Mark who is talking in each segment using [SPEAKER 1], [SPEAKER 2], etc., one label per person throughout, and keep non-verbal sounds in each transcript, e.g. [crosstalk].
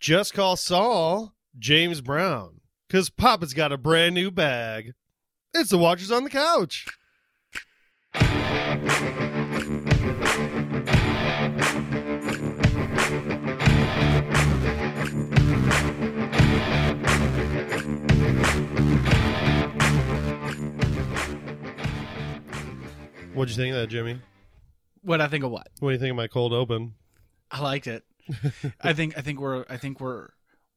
[SPEAKER 1] Just call Saul James Brown because Papa's got a brand new bag. It's the Watchers on the Couch. What'd you think of that, Jimmy?
[SPEAKER 2] What I think of what?
[SPEAKER 1] What do you think of my cold open?
[SPEAKER 2] I liked it. [laughs] I think I think we're I think we're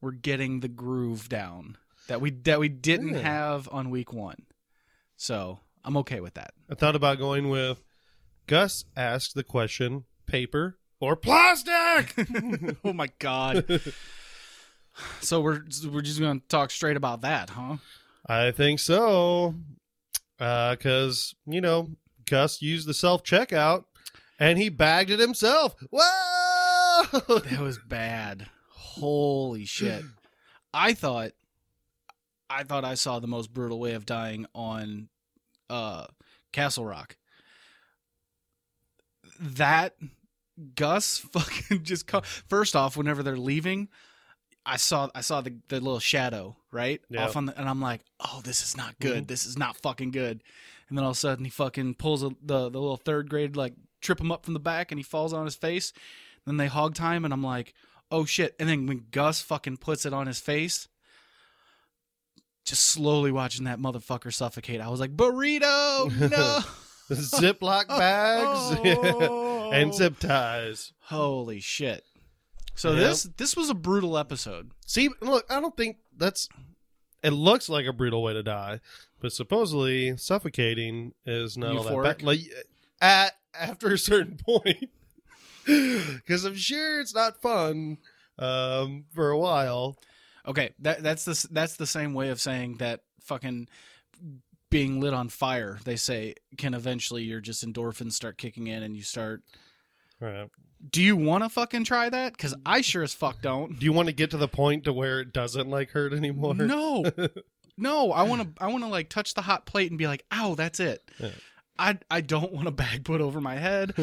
[SPEAKER 2] we're getting the groove down that we that we didn't
[SPEAKER 1] Yeah.
[SPEAKER 2] have on week one. So I'm okay with that.
[SPEAKER 1] I thought about going with Gus asked the question paper or plastic? [laughs]
[SPEAKER 2] oh my god. [laughs] So we're we're just gonna talk straight about that, huh?
[SPEAKER 1] I think so. Uh, because, you know, Gus used the self checkout and he bagged it himself. Whoa!
[SPEAKER 2] That was bad. Holy shit. I thought I thought I saw the most brutal way of dying on uh Castle Rock. That Gus [laughs] fucking just co- first off whenever they're leaving I saw I saw the, the little shadow, right?
[SPEAKER 1] Yeah.
[SPEAKER 2] Off on the and I'm like, "Oh, this is not good. This is not fucking good." And then all of a sudden he fucking pulls a, the the little third grade like trip him up from the back and he falls on his face. Then they hog time and I'm like, "Oh shit." And then when Gus fucking puts it on his face, just slowly watching that motherfucker suffocate. I was like, "Burrito, no." [laughs]
[SPEAKER 1] Ziploc [laughs] bags
[SPEAKER 2] Oh.
[SPEAKER 1] and zip ties.
[SPEAKER 2] Holy shit. So
[SPEAKER 1] Yep.
[SPEAKER 2] this this was a brutal episode.
[SPEAKER 1] See, look, I don't think that's. It looks like a brutal way to die, but supposedly suffocating is not all that bad. Like at after a certain [laughs] point, [laughs] because I'm sure it's not fun um, for a while.
[SPEAKER 2] Okay, that that's the that's the same way of saying that fucking being lit on fire. They say can eventually your just endorphins start kicking in and you start.
[SPEAKER 1] Right.
[SPEAKER 2] Do you want to fucking try that? Because I sure as fuck don't.
[SPEAKER 1] Do you want to get to the point to where it doesn't like hurt anymore?
[SPEAKER 2] No, [laughs] no. I want to. I want to like touch the hot plate and be like, "Ow, that's it."
[SPEAKER 1] Yeah.
[SPEAKER 2] I I don't want a [laughs] bag put over my head.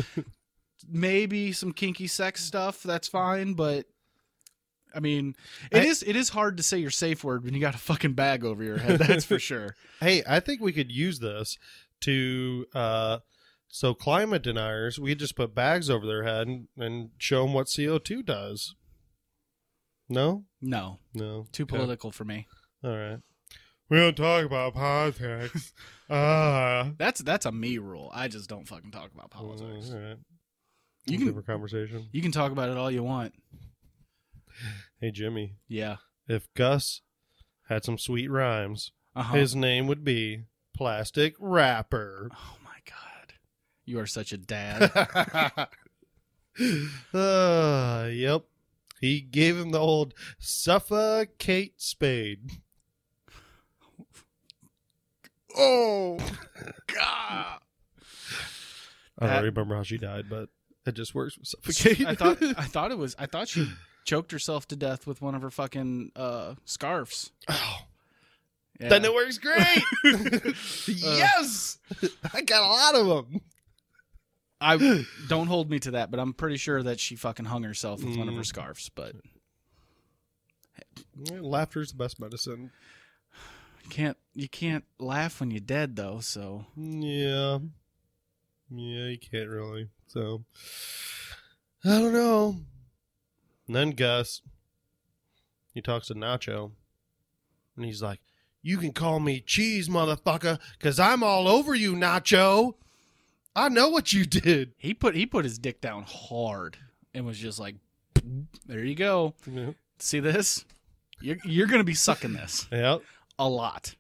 [SPEAKER 2] Maybe some kinky sex stuff. That's fine, but. I mean, it
[SPEAKER 1] I-
[SPEAKER 2] is it is hard to say your safe word when you got a fucking bag over your head. That's for sure. [laughs]
[SPEAKER 1] Hey, I think we could use this to uh so climate deniers, we just put bags over their head and, and show them what CO2 does. No?
[SPEAKER 2] No,
[SPEAKER 1] No.
[SPEAKER 2] too
[SPEAKER 1] Okay.
[SPEAKER 2] political for me.
[SPEAKER 1] All right. We don't talk about politics. [laughs] Ah.
[SPEAKER 2] That's that's a me rule. I just don't fucking talk about politics.
[SPEAKER 1] All right.
[SPEAKER 2] You can-
[SPEAKER 1] different conversation.
[SPEAKER 2] You can talk about it all you want.
[SPEAKER 1] Hey Jimmy,
[SPEAKER 2] Yeah.
[SPEAKER 1] if Gus had some sweet rhymes,
[SPEAKER 2] Uh-huh.
[SPEAKER 1] his name would be Plastic Rapper.
[SPEAKER 2] oh my god. You are such a dad.
[SPEAKER 1] uh, [laughs] yep. He gave him the old suffocate spade.
[SPEAKER 2] oh god.
[SPEAKER 1] I don't
[SPEAKER 2] That-
[SPEAKER 1] remember how she died, but it just works with suffocate. [laughs]
[SPEAKER 2] I thought [laughs] I thought it was I thought she choked herself to death with one of her fucking uh scarves.
[SPEAKER 1] oh,
[SPEAKER 2] Yeah.
[SPEAKER 1] then it works [laughs] great. yes, I got a lot of them.
[SPEAKER 2] I don't hold me to that, but I'm pretty sure that she fucking hung herself with one of her
[SPEAKER 1] Mm.
[SPEAKER 2] scarves, but
[SPEAKER 1] Laughter's the best medicine.
[SPEAKER 2] you [sighs] can't you can't laugh when you're dead though, so
[SPEAKER 1] Yeah, yeah, you can't really. So I don't know. And then Gus, he talks to Nacho, and he's like, "You can call me cheese, motherfucker, cause I'm all over you, Nacho. I know what you did."
[SPEAKER 2] he put he put his dick down hard and was just like there you go. See this? You're you're gonna be sucking this
[SPEAKER 1] Yeah.
[SPEAKER 2] a lot.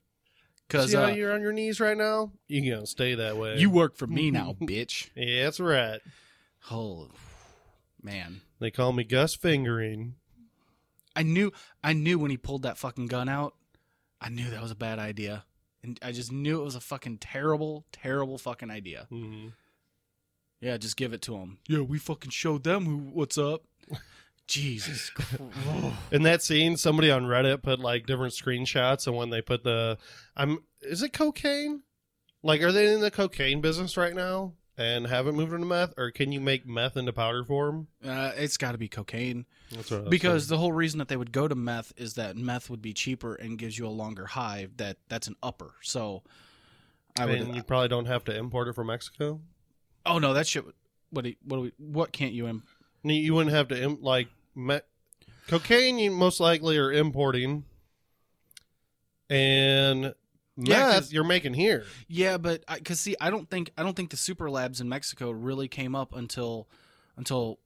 [SPEAKER 2] Cause
[SPEAKER 1] See how
[SPEAKER 2] uh,
[SPEAKER 1] you're on your knees right now? You gonna stay that way.
[SPEAKER 2] you work for me now, [laughs] bitch.
[SPEAKER 1] Yeah, that's right.
[SPEAKER 2] Oh man.
[SPEAKER 1] They call me Gus Fingering.
[SPEAKER 2] I knew I knew when he pulled that fucking gun out, I knew that was a bad idea. And I just knew it was a fucking terrible, terrible fucking idea.
[SPEAKER 1] Mm-hmm.
[SPEAKER 2] Yeah, just give it to him. Yeah, we fucking showed them who what's up. Jesus [laughs] Christ.
[SPEAKER 1] In that scene, somebody on Reddit put like different screenshots, and when they put the, I'm, is it cocaine? Like, are they in the cocaine business right now? and haven't moved into meth, or can you make meth into powder form?
[SPEAKER 2] Uh, it's got to be cocaine
[SPEAKER 1] That's what
[SPEAKER 2] because
[SPEAKER 1] saying.
[SPEAKER 2] the whole reason that they would go to meth is that meth would be cheaper and gives you a longer high. That that's an upper. So I would.
[SPEAKER 1] you probably don't have to import it from Mexico.
[SPEAKER 2] oh no, that shit. What do you- what do we, what can't you? Im-
[SPEAKER 1] You- wouldn't have to like me- cocaine. You most likely are importing, and
[SPEAKER 2] Yeah,
[SPEAKER 1] meth
[SPEAKER 2] 'cause-
[SPEAKER 1] you're making here.
[SPEAKER 2] Yeah, but because see, I don't think I don't think the super labs in Mexico really came up until until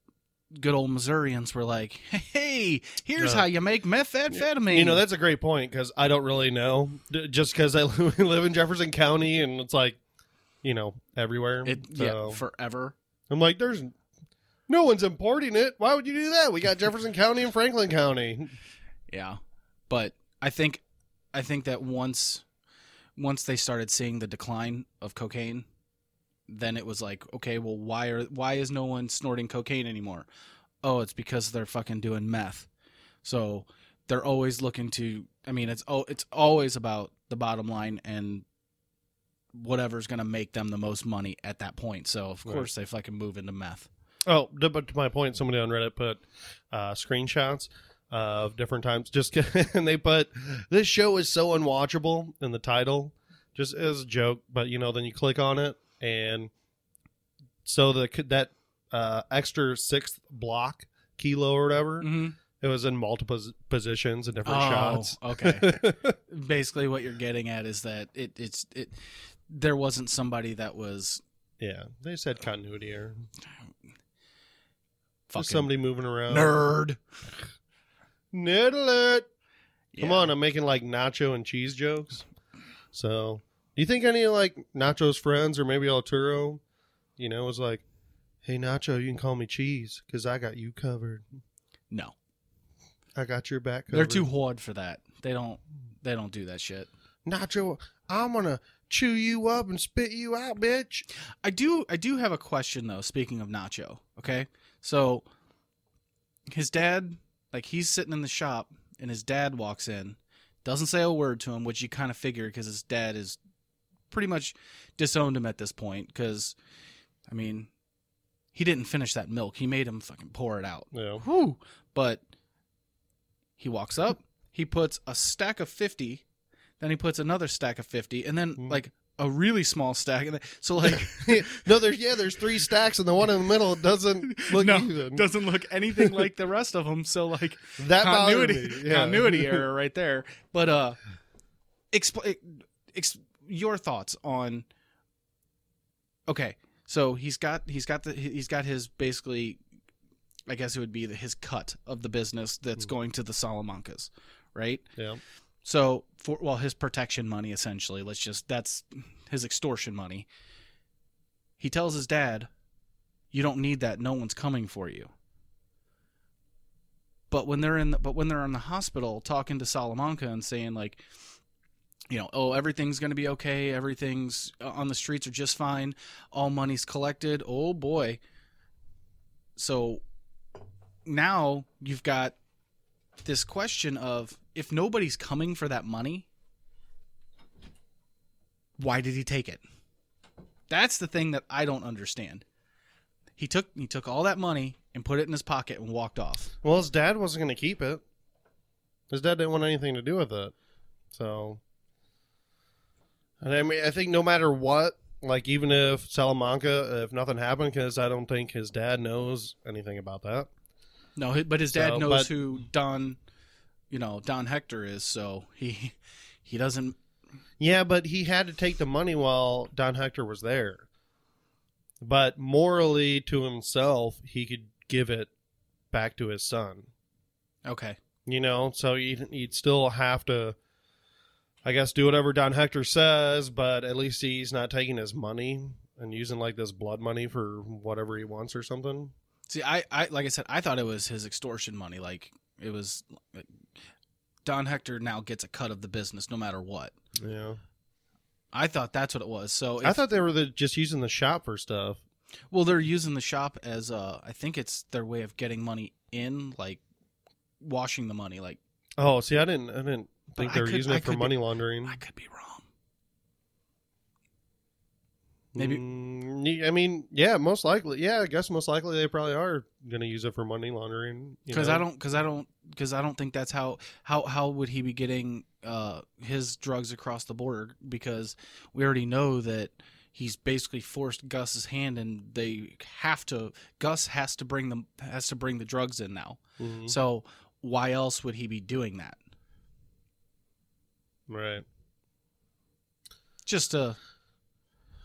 [SPEAKER 2] good old Missourians were like, "Hey, here's
[SPEAKER 1] Yeah.
[SPEAKER 2] how you make methamphetamine."
[SPEAKER 1] You know that's a great point because I don't really know. D- Just because I [laughs] live in Jefferson County and it's like, you know, everywhere.
[SPEAKER 2] it
[SPEAKER 1] so
[SPEAKER 2] yeah forever.
[SPEAKER 1] I'm like, there's no one's importing it. Why would you do that? We got Jefferson County and Franklin County.
[SPEAKER 2] Yeah, but I think I think that once once they started seeing the decline of cocaine, then it was like, okay, well, why are why is no one snorting cocaine anymore? Oh, it's because they're fucking doing meth. So they're always looking to. I mean, it's oh, it's always about the bottom line and whatever's gonna make them the most money at that point. So of
[SPEAKER 1] Right.
[SPEAKER 2] course they fucking move into meth.
[SPEAKER 1] Oh, but to my point, somebody on Reddit put uh, screenshots of different times. Just [laughs] and they put this show is so unwatchable in the title, just as a joke. But you know, then you click on it, and so the that uh, extra sixth block kilo or whatever,
[SPEAKER 2] Mm-hmm.
[SPEAKER 1] it was in multiple positions and different
[SPEAKER 2] Oh,
[SPEAKER 1] shots.
[SPEAKER 2] okay. [laughs] basically what you're getting at is that it it's it there wasn't somebody that was
[SPEAKER 1] yeah, they said continuity error.
[SPEAKER 2] Fucking
[SPEAKER 1] Just somebody moving around.
[SPEAKER 2] nerd.
[SPEAKER 1] Nerd alert. Come
[SPEAKER 2] Yeah.
[SPEAKER 1] on, I'm making like nacho and cheese jokes. So, do you think any of like Nacho's friends or maybe Arturo, you know, was like, "Hey Nacho, you can call me cheese because I got you covered.
[SPEAKER 2] No.
[SPEAKER 1] I got your back covered."
[SPEAKER 2] They're too hard for that. They don't they don't do that shit.
[SPEAKER 1] Nacho. I'm gonna chew you up and spit you out, bitch.
[SPEAKER 2] I do I do have a question though, speaking of Nacho. Okay? So his dad like he's sitting in the shop and his dad walks in, doesn't say a word to him, which you kind of figure because his dad is pretty much disowned him at this point because I mean he didn't finish that milk. He made him fucking pour it out.
[SPEAKER 1] Yeah.
[SPEAKER 2] Whew. But he walks up, he puts a stack of 50, then he puts another stack of 50, and then
[SPEAKER 1] Mm.
[SPEAKER 2] like a really small stack. And so, like, [laughs]
[SPEAKER 1] no, there's yeah, there's three stacks, and the one in the middle doesn't [laughs] look
[SPEAKER 2] no,
[SPEAKER 1] even.
[SPEAKER 2] doesn't look anything [laughs] like the rest of them. So, like,
[SPEAKER 1] that
[SPEAKER 2] continuity.
[SPEAKER 1] Yeah.
[SPEAKER 2] continuity error right there. But, uh, explain ex- your thoughts on. Okay, so he's got he's got the he's got his basically, I guess it would be the, his cut of the business that's
[SPEAKER 1] Mm.
[SPEAKER 2] going to the Salamancas, right?
[SPEAKER 1] Yeah.
[SPEAKER 2] So for well, his protection money essentially. Let's just that's his extortion money. He tells his dad, "You don't need that. No one's coming for you." But when they're in, the, but when they're in the hospital talking to Salamanca and saying like, you know, oh, everything's going to be okay. Everything's uh, on the streets are just fine. All money's collected. Oh boy. So now you've got this question of if nobody's coming for that money, why did he take it? That's the thing that I don't understand. He took he took all that money and put it in his pocket and walked off.
[SPEAKER 1] Well, his dad wasn't going to keep it. His dad didn't want anything to do with it. So, and I mean, I think no matter what, like even if Salamanca, if nothing happened, because I don't think his dad knows anything about that.
[SPEAKER 2] No, but his dad
[SPEAKER 1] So,
[SPEAKER 2] knows
[SPEAKER 1] but-
[SPEAKER 2] who Don, you know, Don Hector is, so he [laughs] he doesn't.
[SPEAKER 1] Yeah, but he had to take the money while Don Hector was there. But morally, to himself, he could give it back to his son.
[SPEAKER 2] Okay,
[SPEAKER 1] You know, so he'd, he'd still have to, I guess, do whatever Don Hector says, but at least he's not taking his money and using like this blood money for whatever he wants or something.
[SPEAKER 2] see, I, I like I said, I thought it was his extortion money. Like it was. Like, Don Hector now gets a cut of the business no matter what.
[SPEAKER 1] Yeah.
[SPEAKER 2] I thought that's what it was. So
[SPEAKER 1] I thought they were the, just using the shop for stuff.
[SPEAKER 2] Well, they're using the shop as uh I think it's their way of getting money in, like washing the money. Like
[SPEAKER 1] Oh, see, I didn't, I didn't think they were
[SPEAKER 2] could-
[SPEAKER 1] using
[SPEAKER 2] I
[SPEAKER 1] it for
[SPEAKER 2] could be-
[SPEAKER 1] money laundering.
[SPEAKER 2] I could be wrong. Maybe-
[SPEAKER 1] Mm, I mean, yeah, most likely. Yeah, I guess most likely they probably are going to use it for money laundering.
[SPEAKER 2] because? I don't because I don't because I don't think that's how how how would he be getting uh his drugs across the border because we already know that he's basically forced Gus's hand and they have to Gus has to bring them has to bring the drugs in now.
[SPEAKER 1] Mhm.
[SPEAKER 2] So why else would he be doing that?
[SPEAKER 1] Right.
[SPEAKER 2] Just uh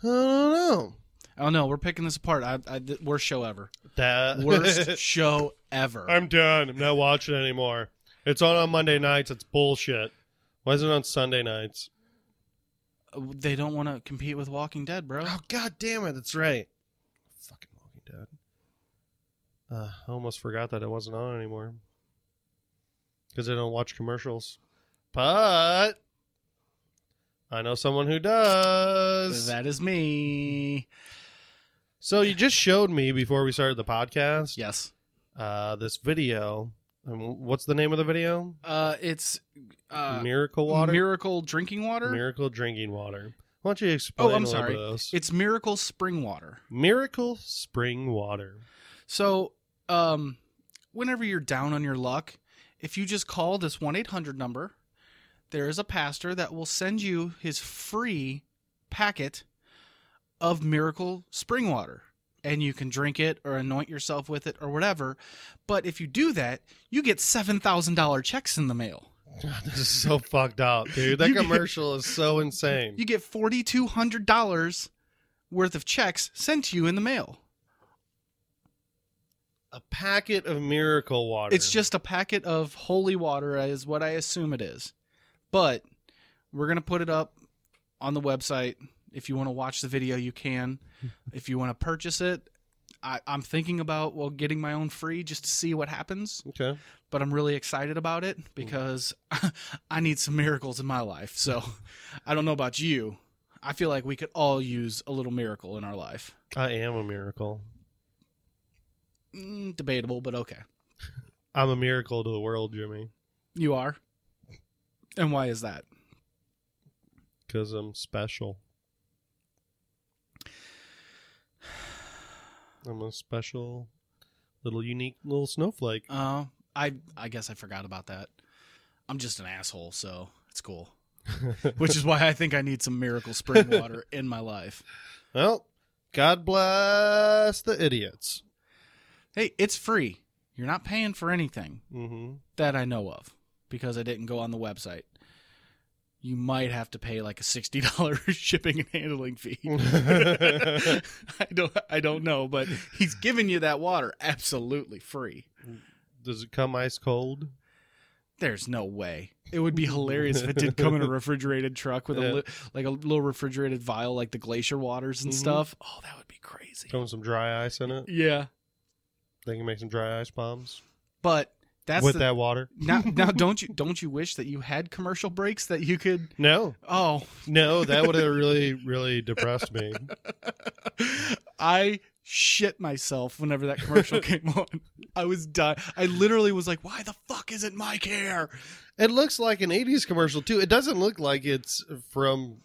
[SPEAKER 1] I don't know.
[SPEAKER 2] oh no, we're picking this apart. I, I worst show ever.
[SPEAKER 1] That
[SPEAKER 2] Worst [laughs] show ever.
[SPEAKER 1] I'm done. I'm not watching it anymore. It's on on Monday nights. It's bullshit. Why is it on Sunday nights?
[SPEAKER 2] they don't want to compete with Walking Dead, bro.
[SPEAKER 1] Oh god damn it! That's right. Fucking Walking Dead. Uh, I almost forgot that it wasn't on anymore because I don't watch commercials. But I know someone who does.
[SPEAKER 2] That is me.
[SPEAKER 1] So you just showed me before we started the podcast.
[SPEAKER 2] Yes.
[SPEAKER 1] Uh, this video. And what's the name of the video?
[SPEAKER 2] Uh, it's uh,
[SPEAKER 1] Miracle water.
[SPEAKER 2] Miracle drinking water.
[SPEAKER 1] Miracle drinking water. Why don't you explain?
[SPEAKER 2] Oh, I'm sorry.
[SPEAKER 1] of those?
[SPEAKER 2] It's Miracle spring water.
[SPEAKER 1] Miracle spring water.
[SPEAKER 2] So, um, whenever you're down on your luck, if you just call this one eight hundred number, there is a pastor that will send you his free packet of Miracle spring water. And you can drink it or anoint yourself with it or whatever. But if you do that, you get $7,000 checks in the mail.
[SPEAKER 1] God, [laughs] this is so fucked up, dude. That
[SPEAKER 2] You get-
[SPEAKER 1] commercial is so insane.
[SPEAKER 2] You get $4,200 worth of checks sent to you in the mail.
[SPEAKER 1] a packet of miracle water.
[SPEAKER 2] It's just a packet of holy water, is what I assume it is. But we're going to put it up on the website. If you want to watch the video, you can. [laughs] if you want to purchase it, I, I'm thinking about well getting my own free just to see what happens.
[SPEAKER 1] okay.
[SPEAKER 2] But I'm really excited about it because [laughs] I need some miracles in my life. So I don't know about you. I feel like we could all use a little miracle in our life.
[SPEAKER 1] I am a miracle.
[SPEAKER 2] Mm, debatable, but okay. [laughs]
[SPEAKER 1] I'm a miracle to the world, Jimmy,
[SPEAKER 2] You are. And why is that?
[SPEAKER 1] because I'm special. I'm a special, little unique little snowflake.
[SPEAKER 2] Uh, I I guess I forgot about that. I'm just an asshole, so it's cool. [laughs] Which is why I think I need some miracle spring [laughs] water in my life.
[SPEAKER 1] well, God bless the idiots.
[SPEAKER 2] Hey, it's free. You're not paying for anything
[SPEAKER 1] Mm-hmm.
[SPEAKER 2] that I know of because I didn't go on the website. You might have to pay like a sixty dollars [laughs] shipping and handling fee. [laughs] I don't I don't know, but he's giving you that water absolutely free.
[SPEAKER 1] Does it come ice cold?
[SPEAKER 2] There's no way. It would be hilarious if it did come in a [laughs] refrigerated truck with
[SPEAKER 1] Yeah.
[SPEAKER 2] a li- like a little refrigerated vial, like the glacier waters and
[SPEAKER 1] Mhm.
[SPEAKER 2] stuff. Oh, that would be crazy.
[SPEAKER 1] Come with some dry ice in it.
[SPEAKER 2] Yeah,
[SPEAKER 1] They can make some dry ice bombs
[SPEAKER 2] but that's
[SPEAKER 1] with
[SPEAKER 2] the,
[SPEAKER 1] that water.
[SPEAKER 2] now. [laughs] Now, don't you don't you wish that you had commercial breaks that you could?
[SPEAKER 1] No,
[SPEAKER 2] Oh,
[SPEAKER 1] no, that would have really, [laughs] really depressed me.
[SPEAKER 2] I shit myself whenever that commercial [laughs] came on. I was dying. I literally was like, "Why the fuck isn't Mike here?"
[SPEAKER 1] It looks like an '80s commercial too. It doesn't look like it's from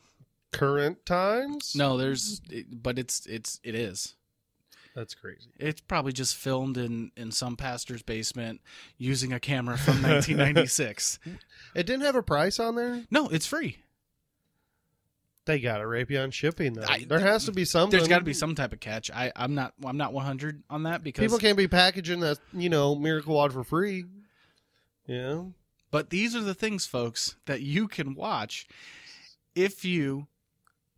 [SPEAKER 1] current times.
[SPEAKER 2] No, there's, but it's it's it is.
[SPEAKER 1] That's crazy.
[SPEAKER 2] It's probably just filmed in in some pastor's basement using a camera from [laughs] 1996.
[SPEAKER 1] It didn't have a price on there.
[SPEAKER 2] no, it's free.
[SPEAKER 1] They got to rape you on shipping though.
[SPEAKER 2] I-
[SPEAKER 1] there has to be something.
[SPEAKER 2] There's got to be some type of catch. I I'm not I'm not 100 on that because
[SPEAKER 1] People can't be packaging that you know miracle water for free. Yeah.
[SPEAKER 2] But these are the things, folks, that you can watch if you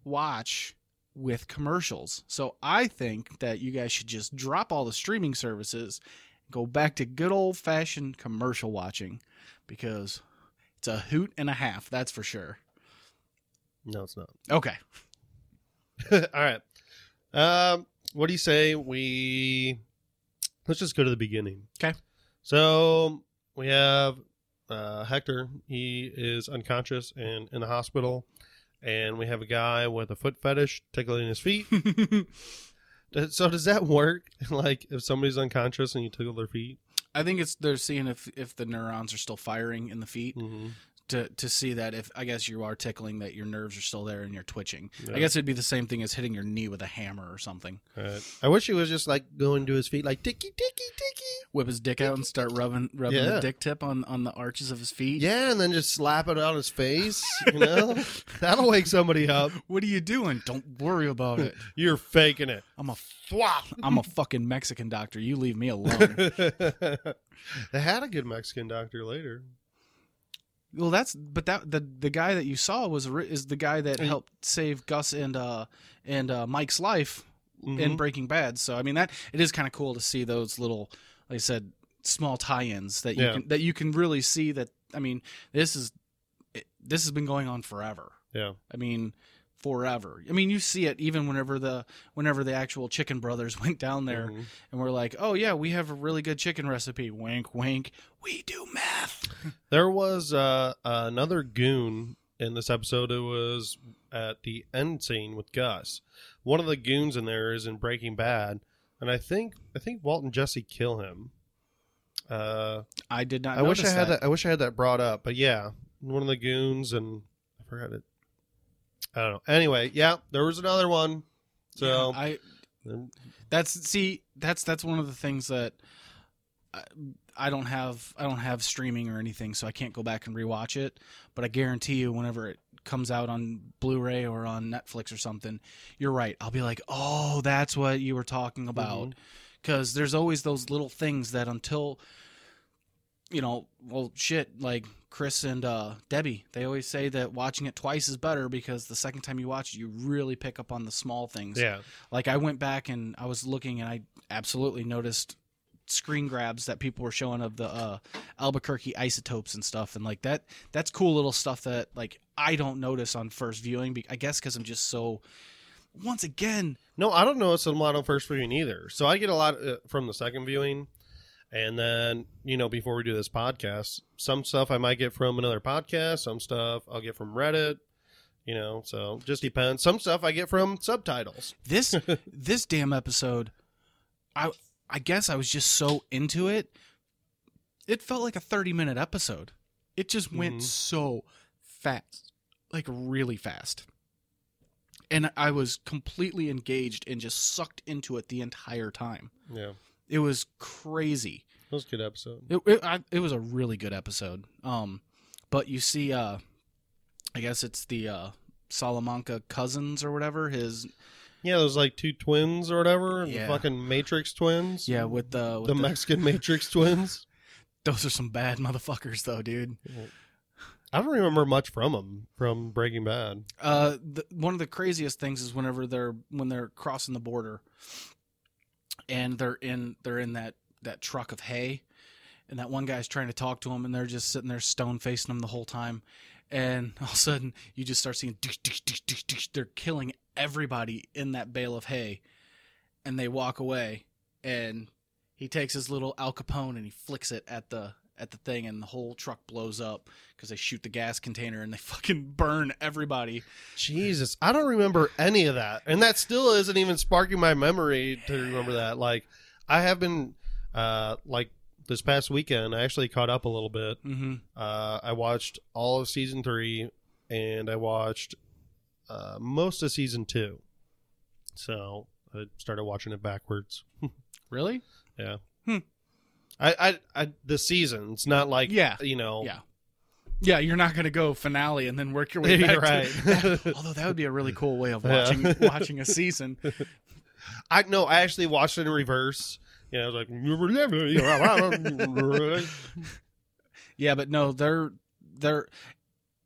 [SPEAKER 2] watch with commercials. So I think that you guys should just drop all the streaming services, go back to good old fashioned commercial watching because it's a hoot and a half, that's for sure.
[SPEAKER 1] No, it's not. [laughs]
[SPEAKER 2] Okay.
[SPEAKER 1] All right. Um, what do you say we let's just go to the beginning.
[SPEAKER 2] Okay.
[SPEAKER 1] So we have uh, Hector. He is unconscious and in the hospital, and we have a guy with a foot fetish tickling his feet. [laughs] So does that work? [laughs] like if somebody's unconscious and you tickle their feet?
[SPEAKER 2] I think it's they're seeing if if the neurons are still firing in the feet
[SPEAKER 1] Mm-hmm.
[SPEAKER 2] To to see that if I guess you are tickling that your nerves are still there and you're twitching.
[SPEAKER 1] Yeah.
[SPEAKER 2] I guess it'd be the same thing as hitting your knee with a hammer or something.
[SPEAKER 1] Right. I wish he was just like going to his feet, like ticky ticky ticky.
[SPEAKER 2] Whip his dick out and start rubbing rubbing
[SPEAKER 1] Yeah.
[SPEAKER 2] the dick tip on on the arches of his feet.
[SPEAKER 1] Yeah, and then just slap it on his face. You know, [laughs] that'll wake somebody up.
[SPEAKER 2] What are you doing? Don't worry about it. [laughs]
[SPEAKER 1] You're faking it.
[SPEAKER 2] I'm a
[SPEAKER 1] Swap.
[SPEAKER 2] I'm a fucking Mexican doctor. You leave me alone. [laughs]
[SPEAKER 1] they had a good Mexican doctor later.
[SPEAKER 2] Well, that's but that the the guy that you saw was is the guy that helped save Gus and uh and uh Mike's life in
[SPEAKER 1] Mhm.
[SPEAKER 2] Breaking Bad. So I mean that it is kind of cool to see those little, like I said, small tie-ins that you
[SPEAKER 1] Yeah.
[SPEAKER 2] can that you can really see that. I mean, this is it, this has been going on forever.
[SPEAKER 1] Yeah.
[SPEAKER 2] I mean, forever. I mean, you see it even whenever the whenever the actual Chicken Brothers [laughs] went down there
[SPEAKER 1] Mhm.
[SPEAKER 2] and we're like, oh yeah, we have a really good chicken recipe. Wink, wink. We do meth. [laughs]
[SPEAKER 1] There was uh, another goon in this episode. It was at the end scene with Gus. One of the goons in there is in Breaking Bad, and I think I think Walt and Jesse kill him. Uh,
[SPEAKER 2] I did not.
[SPEAKER 1] I wish I had that. I wish I had that brought up, but yeah, one of the goons, and I forgot it. I don't know. Anyway, yeah, there was another one. So
[SPEAKER 2] Yeah, I that's see that's that's one of the things that I, I don't have I don't have streaming or anything, so I can't go back and rewatch it. But I guarantee you, whenever it comes out on Blu-ray or on Netflix or something, you're right. I'll be like, oh, that's what you were talking mm-hmm. about, because there's always those little things that until you know, well, shit, like Chris and uh, Debbie, they always say that watching it twice is better because the second time you watch it, you really pick up on the small things.
[SPEAKER 1] yeah,
[SPEAKER 2] Like I went back and I was looking and I absolutely noticed screen grabs that people were showing of the uh, Albuquerque isotopes and stuff and like that that's cool little stuff that like I don't notice on first viewing be- I guess cuz I'm just so once again
[SPEAKER 1] no, I don't know it's a lot on first viewing either. So I get a lot uh, from the second viewing, and then you know before we do this podcast, some stuff I might get from another podcast, some stuff I'll get from Reddit. You know, so just depends. Some stuff I get from subtitles. [laughs]
[SPEAKER 2] this this damn episode I I guess I was just so into it it felt like a 30 minute episode it just went
[SPEAKER 1] Mhm.
[SPEAKER 2] so fast like really fast and I was completely engaged and just sucked into it the entire time
[SPEAKER 1] Yeah,
[SPEAKER 2] it was crazy
[SPEAKER 1] it was a good episode.
[SPEAKER 2] it it, I, it was a really good episode um but you see uh I guess it's the uh Salamanca cousins or whatever his
[SPEAKER 1] Yeah, those like two twins or whatever, the
[SPEAKER 2] Yeah.
[SPEAKER 1] fucking Matrix twins.
[SPEAKER 2] yeah with the with
[SPEAKER 1] the Mexican [laughs] Matrix twins.
[SPEAKER 2] Those are some bad motherfuckers, though, dude.
[SPEAKER 1] I don't remember much from them from Breaking Bad.
[SPEAKER 2] Uh, the, one of the craziest things is whenever they're when they're crossing the border, and they're in they're in that that truck of hay, and that one guy's trying to talk to him, and they're just sitting there stone facing him the whole time, and [laughs] all of a sudden you just start seeing dish, dish, dish, they're killing everybody in that bale of hay, and they walk away, and he takes his little Al Capone and he flicks it at the at the thing, and the whole truck blows up because they shoot the gas container and they [laughs] fucking burn everybody.
[SPEAKER 1] Jesus, I don't remember any of that, and that still isn't even sparking my memory to remember that. Like, I have been, uh, like this past weekend, I actually caught up a little bit.
[SPEAKER 2] Mm-hmm.
[SPEAKER 1] Uh, I watched all of season three, and I watched uh, most of season two. So I started watching it backwards. [laughs]
[SPEAKER 2] Really?
[SPEAKER 1] Yeah.
[SPEAKER 2] Hmm.
[SPEAKER 1] I, I, I, the seasons, not like,
[SPEAKER 2] Yeah.
[SPEAKER 1] you know,
[SPEAKER 2] Yeah. Yeah, you're not gonna go finale and then work your way [laughs] back. to-
[SPEAKER 1] right. [laughs]
[SPEAKER 2] although that would be a really cool way of [laughs]
[SPEAKER 1] Yeah.
[SPEAKER 2] watching watching a season.
[SPEAKER 1] I no, I actually watched it in reverse. You know, I was like,
[SPEAKER 2] Yeah, but no, they're they're.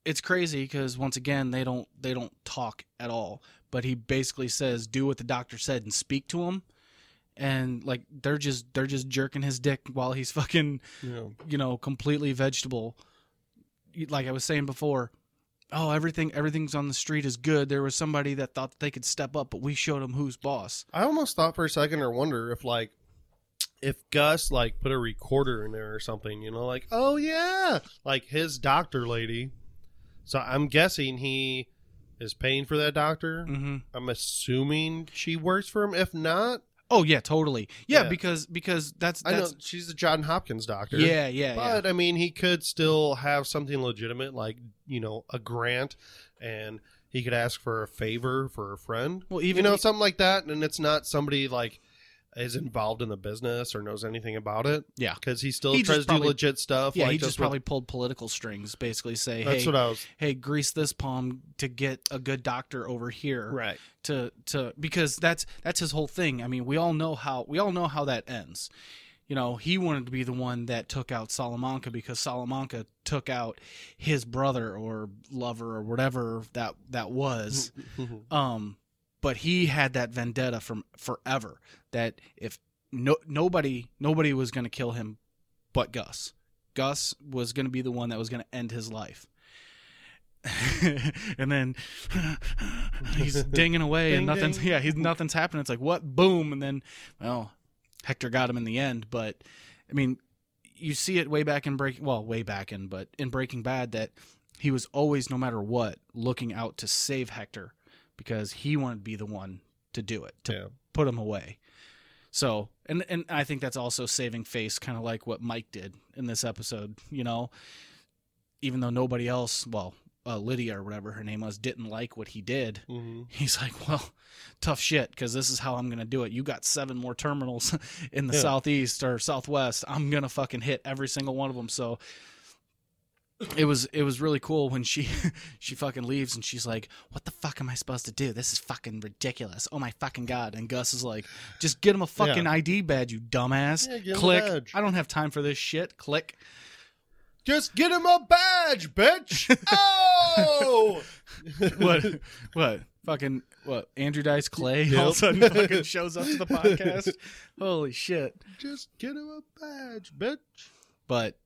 [SPEAKER 2] It's crazy because once again they don't they don't talk at all. But he basically says, "Do what the doctor said and speak to him." And like they're just they're just jerking his dick while he's fucking
[SPEAKER 1] you know,
[SPEAKER 2] you know completely vegetable. Like I was saying before, oh everything everything's on the street is good. There was somebody that thought that they could step up, but we showed them who's boss.
[SPEAKER 1] I almost thought for a second or wonder if like if Gus like put a recorder in there or something, you know, like oh yeah, like his doctor lady. So I'm guessing he is paying for that doctor.
[SPEAKER 2] Mm-hmm.
[SPEAKER 1] I'm assuming she works for him. If not,
[SPEAKER 2] Oh yeah, totally. Yeah,
[SPEAKER 1] Yeah.
[SPEAKER 2] because because that's
[SPEAKER 1] I know
[SPEAKER 2] that's
[SPEAKER 1] she's the John Hopkins doctor.
[SPEAKER 2] yeah yeah yeah.
[SPEAKER 1] But I mean, he could still have something legitimate, like you know, a grant, and he could ask for a favor for a friend.
[SPEAKER 2] Well,
[SPEAKER 1] You
[SPEAKER 2] even
[SPEAKER 1] know, something like that, and it's not somebody like is involved in the business or knows anything about it.
[SPEAKER 2] Yeah.
[SPEAKER 1] because he still
[SPEAKER 2] He
[SPEAKER 1] tries to do legit stuff.
[SPEAKER 2] yeah,
[SPEAKER 1] like
[SPEAKER 2] he just
[SPEAKER 1] with-
[SPEAKER 2] probably pulled political strings, basically say, hey,
[SPEAKER 1] was.
[SPEAKER 2] hey, grease this palm to get a good doctor over here.
[SPEAKER 1] Right.
[SPEAKER 2] to to because that's that's his whole thing. I mean, we all know how we all know how that ends. You know, he wanted to be the one that took out Salamanca because Salamanca took out his brother or lover or whatever that that was. [laughs] um but he had that vendetta from forever that if no nobody nobody was going to kill him but Gus. Gus was going to be the one that was going to end his life. [laughs] and then [laughs] he's [laughs] dinging away and nothing's
[SPEAKER 1] ding.
[SPEAKER 2] yeah, he's nothing's happening. It's like what boom and then well, Hector got him in the end, but I mean, you see it way back in breaking well, way back in, but in Breaking Bad that he was always no matter what looking out to save Hector because he wanted to be the one to do it, to
[SPEAKER 1] yeah.
[SPEAKER 2] put him away. So, and and I think that's also saving face, kind of like what Mike did in this episode. You know, even though nobody else, well, uh, Lydia or whatever her name was, didn't like what he did.
[SPEAKER 1] hmm
[SPEAKER 2] He's like, [laughs] well, tough shit, because this is how I'm gonna do it. You got seven more terminals [laughs] in the
[SPEAKER 1] Yeah.
[SPEAKER 2] southeast or southwest. I'm gonna fucking hit every single one of them. So. It was it was really cool when she [laughs] she fucking leaves and she's like, "What the fuck am I supposed to do? This is fucking ridiculous. Oh my fucking god!" And Gus is like, "Just get him a fucking ID badge, you dumbass."
[SPEAKER 1] Yeah, get him a
[SPEAKER 2] Click. I don't have time for this shit. Click.
[SPEAKER 1] Just get him a badge, bitch. [laughs] oh. [laughs]
[SPEAKER 2] What? what? Fucking what? Andrew Dice Clay all of a sudden fucking shows up to the podcast. Holy shit!
[SPEAKER 1] Just get him a badge, bitch.
[SPEAKER 2] But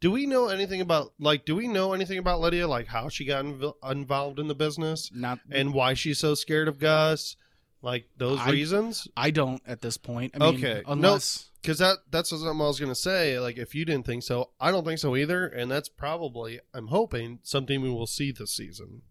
[SPEAKER 1] Do we know anything about like? Do we know anything about Lydia? Like how she got inv- involved in the business
[SPEAKER 2] not
[SPEAKER 1] and why she's so scared of Gus? Like those
[SPEAKER 2] I-
[SPEAKER 1] reasons?
[SPEAKER 2] I don't at this point. I mean,
[SPEAKER 1] Okay.
[SPEAKER 2] unless
[SPEAKER 1] Because that that's something I was gonna say. Like if you didn't think so, I don't think so either. And that's probably I'm hoping something we will see this season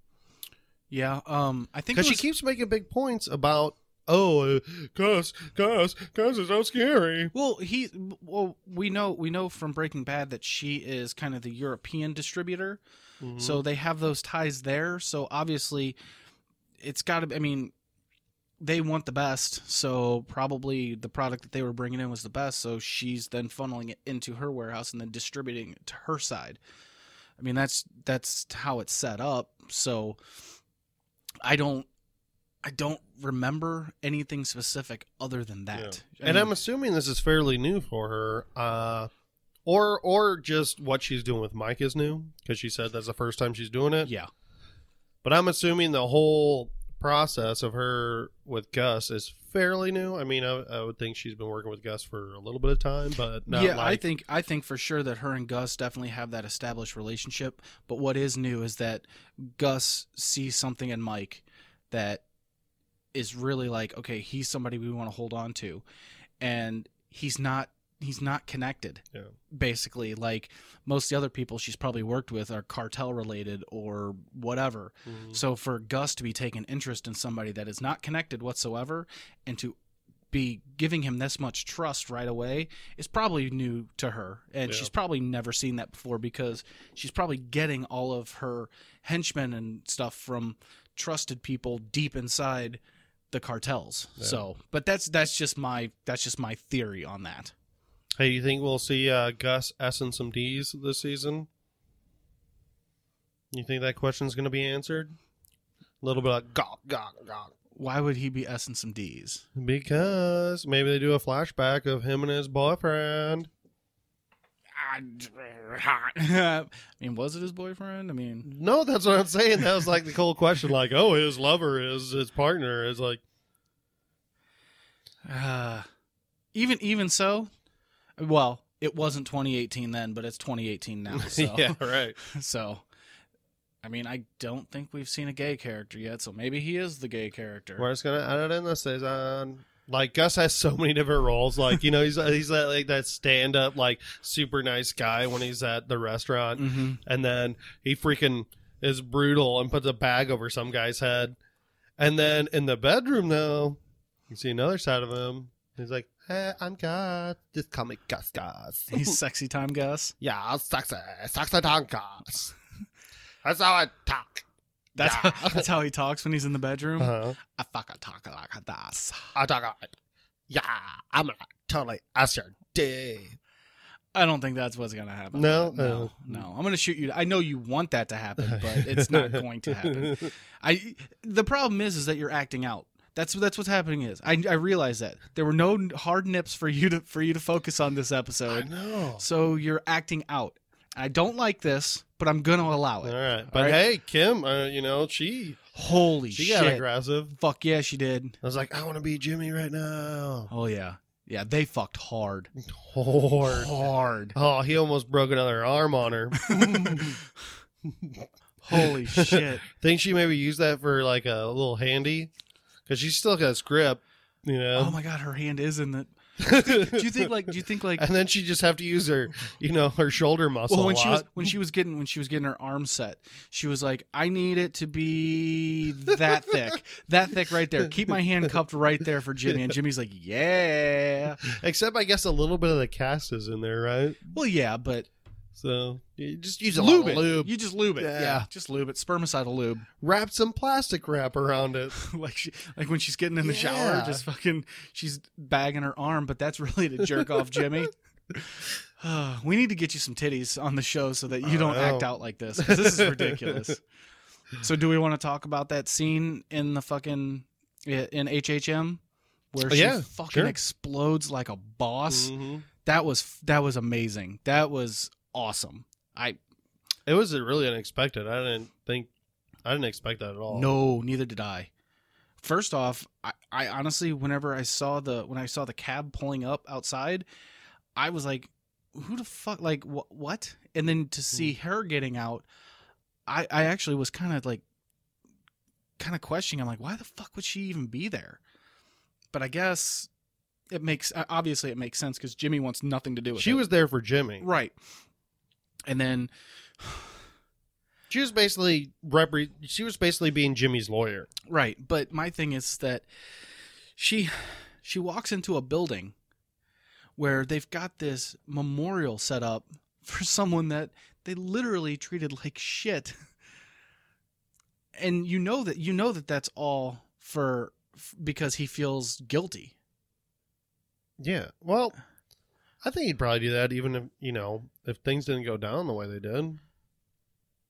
[SPEAKER 2] yeah, um, I think
[SPEAKER 1] because she keeps making big points about oh, uh, Gus, Gus, Gus is so scary.
[SPEAKER 2] Well, he well we know we know from Breaking Bad that she is kind of the European distributor,
[SPEAKER 1] Mm-hmm.
[SPEAKER 2] so they have those ties there. So obviously, it's got to. I mean, they want the best, so probably the product that they were bringing in was the best. So she's then funneling it into her warehouse and then distributing it to her side. I mean, that's that's how it's set up. So I don't. I don't remember anything specific other than that. I
[SPEAKER 1] and I'm assuming this is fairly new for her, uh, or or just what she's doing with Mike is new because she said that's the first time she's doing it.
[SPEAKER 2] yeah.
[SPEAKER 1] But I'm assuming the whole process of her with Gus is fairly new. I mean, I, I would think she's been working with Gus for a little bit of time, but
[SPEAKER 2] yeah,
[SPEAKER 1] like
[SPEAKER 2] I think I think for sure that her and Gus definitely have that established relationship. But what is new is that Gus sees something in Mike that is really like, okay, he's somebody we want to hold on to, and he's not he's not connected.
[SPEAKER 1] Yeah.
[SPEAKER 2] Basically, like most of the other people she's probably worked with are cartel related or whatever.
[SPEAKER 1] Mhm.
[SPEAKER 2] So for Gus to be taking interest in somebody that is not connected whatsoever and to be giving him this much trust right away is probably new to her. And
[SPEAKER 1] Yeah.
[SPEAKER 2] she's probably never seen that before because she's probably getting all of her henchmen and stuff from trusted people deep inside the cartels.
[SPEAKER 1] Yeah.
[SPEAKER 2] So, but that's that's just my that's just my theory on that.
[SPEAKER 1] Hey, you think we'll see uh, Gus S and some D's this season? You think that question's going to be answered? A little bit like gawk, gawk, gawk.
[SPEAKER 2] Why would he be S and some D's?
[SPEAKER 1] Because maybe they do a flashback of him and his boyfriend.
[SPEAKER 2] I mean, was it his boyfriend? I mean,
[SPEAKER 1] No, that's what I'm saying. That was like the cold question. Like, oh, his lover is his partner is like,
[SPEAKER 2] Uh, [sighs] even even so, well, it wasn't 2018 then, but it's 2018 now. [laughs] So,
[SPEAKER 1] yeah, right. [laughs]
[SPEAKER 2] so, I mean, I don't think we've seen a gay character yet, so maybe he is the gay character.
[SPEAKER 1] We're just gonna add it in this season. Like Gus has so many different roles. Like you know, he's he's that, like that stand up like super nice guy when he's at the restaurant,
[SPEAKER 2] hmm
[SPEAKER 1] and then he freaking is brutal and puts a bag over some guy's head, and then in the bedroom though, you see another side of him. He's like, hey, I'm Gus. Just call me Gus Gus. [laughs]
[SPEAKER 2] He's sexy time Gus.
[SPEAKER 1] yeah, I'll sexy, sexy time Gus. [laughs] That's how I talk.
[SPEAKER 2] That's
[SPEAKER 1] Yeah.
[SPEAKER 2] how, [laughs] that's how he talks when he's in the bedroom.
[SPEAKER 1] Uh-huh.
[SPEAKER 2] I fucking talk like this.
[SPEAKER 1] I talk like, yeah, I'm gonna totally ask your D.
[SPEAKER 2] I don't think that's what's gonna happen.
[SPEAKER 1] No?
[SPEAKER 2] no,
[SPEAKER 1] Oh.
[SPEAKER 2] no. I'm gonna shoot you. I know you want that to happen, [laughs] but it's not going to happen. [laughs] I. The problem is, is that you're acting out. That's that's what's happening. Is I I realize that there were no hard nips for you to for you to focus on this episode.
[SPEAKER 1] I know.
[SPEAKER 2] so you're acting out. I don't like this, but I'm gonna allow it.
[SPEAKER 1] All right, but
[SPEAKER 2] right.
[SPEAKER 1] hey, Kim, uh, you know she
[SPEAKER 2] Holy
[SPEAKER 1] she
[SPEAKER 2] shit!
[SPEAKER 1] got aggressive.
[SPEAKER 2] Fuck yeah, she did.
[SPEAKER 1] I was like, I want to be Jimmy right now.
[SPEAKER 2] Oh yeah, yeah. They fucked hard,
[SPEAKER 1] Hard.
[SPEAKER 2] hard.
[SPEAKER 1] Oh, he almost broke another arm on her. [laughs] [laughs]
[SPEAKER 2] Holy shit!
[SPEAKER 1] Think she maybe used that for like a little handy because she's still got a grip, you know.
[SPEAKER 2] Oh my god, her hand is in the. [laughs] Do you think like? Do you think like?
[SPEAKER 1] and then she just have to use her, you know, her shoulder muscle.
[SPEAKER 2] Well, when she was when she was getting when she was getting her arm set, she was like, "I need it to be that [laughs] thick, that thick right there. Keep my hand cupped right there for Jimmy." And Jimmy's like, "Yeah."
[SPEAKER 1] Except I guess a little bit of the cast is in there, right?
[SPEAKER 2] Well, yeah, but
[SPEAKER 1] So you just use a
[SPEAKER 2] lube
[SPEAKER 1] lube,
[SPEAKER 2] it.
[SPEAKER 1] lube.
[SPEAKER 2] You just lube it. Yeah.
[SPEAKER 1] Yeah.
[SPEAKER 2] just lube it. Spermicidal lube.
[SPEAKER 1] wrap some plastic wrap around it. [laughs]
[SPEAKER 2] like she, like when she's getting in the shower, just fucking, she's bagging her arm, but that's really to jerk off Jimmy. [laughs] [sighs] we need to get you some titties on the show so that you don't act out like this. This is [laughs] ridiculous. so, do we want to talk about that scene in the fucking in HHM where she
[SPEAKER 1] Yeah,
[SPEAKER 2] fucking
[SPEAKER 1] sure.
[SPEAKER 2] explodes like a boss?
[SPEAKER 1] Mhm.
[SPEAKER 2] That was that was amazing. That was awesome. I
[SPEAKER 1] It was really unexpected. I didn't think, I didn't expect that at all.
[SPEAKER 2] No, neither did I. First off, I, I honestly, whenever I saw the when I saw the cab pulling up outside, I was like, "Who the fuck? Like wh- what?" And then to see hmm. her getting out, I I actually was kind of like, kind of questioning. I'm like, why the fuck would she even be there? But I guess it makes obviously it makes sense because Jimmy wants nothing to do with it.
[SPEAKER 1] she
[SPEAKER 2] it.
[SPEAKER 1] was there for Jimmy.
[SPEAKER 2] right. And then
[SPEAKER 1] She was basically repre- She was basically being Jimmy's lawyer.
[SPEAKER 2] Right, but my thing is that she she walks into a building where they've got this memorial set up [laughs] for someone that they literally treated like shit. And you know that you know that that's all for f- because he feels guilty.
[SPEAKER 1] Yeah. Well, I think he'd probably do that even if you know if things didn't go down the way they did.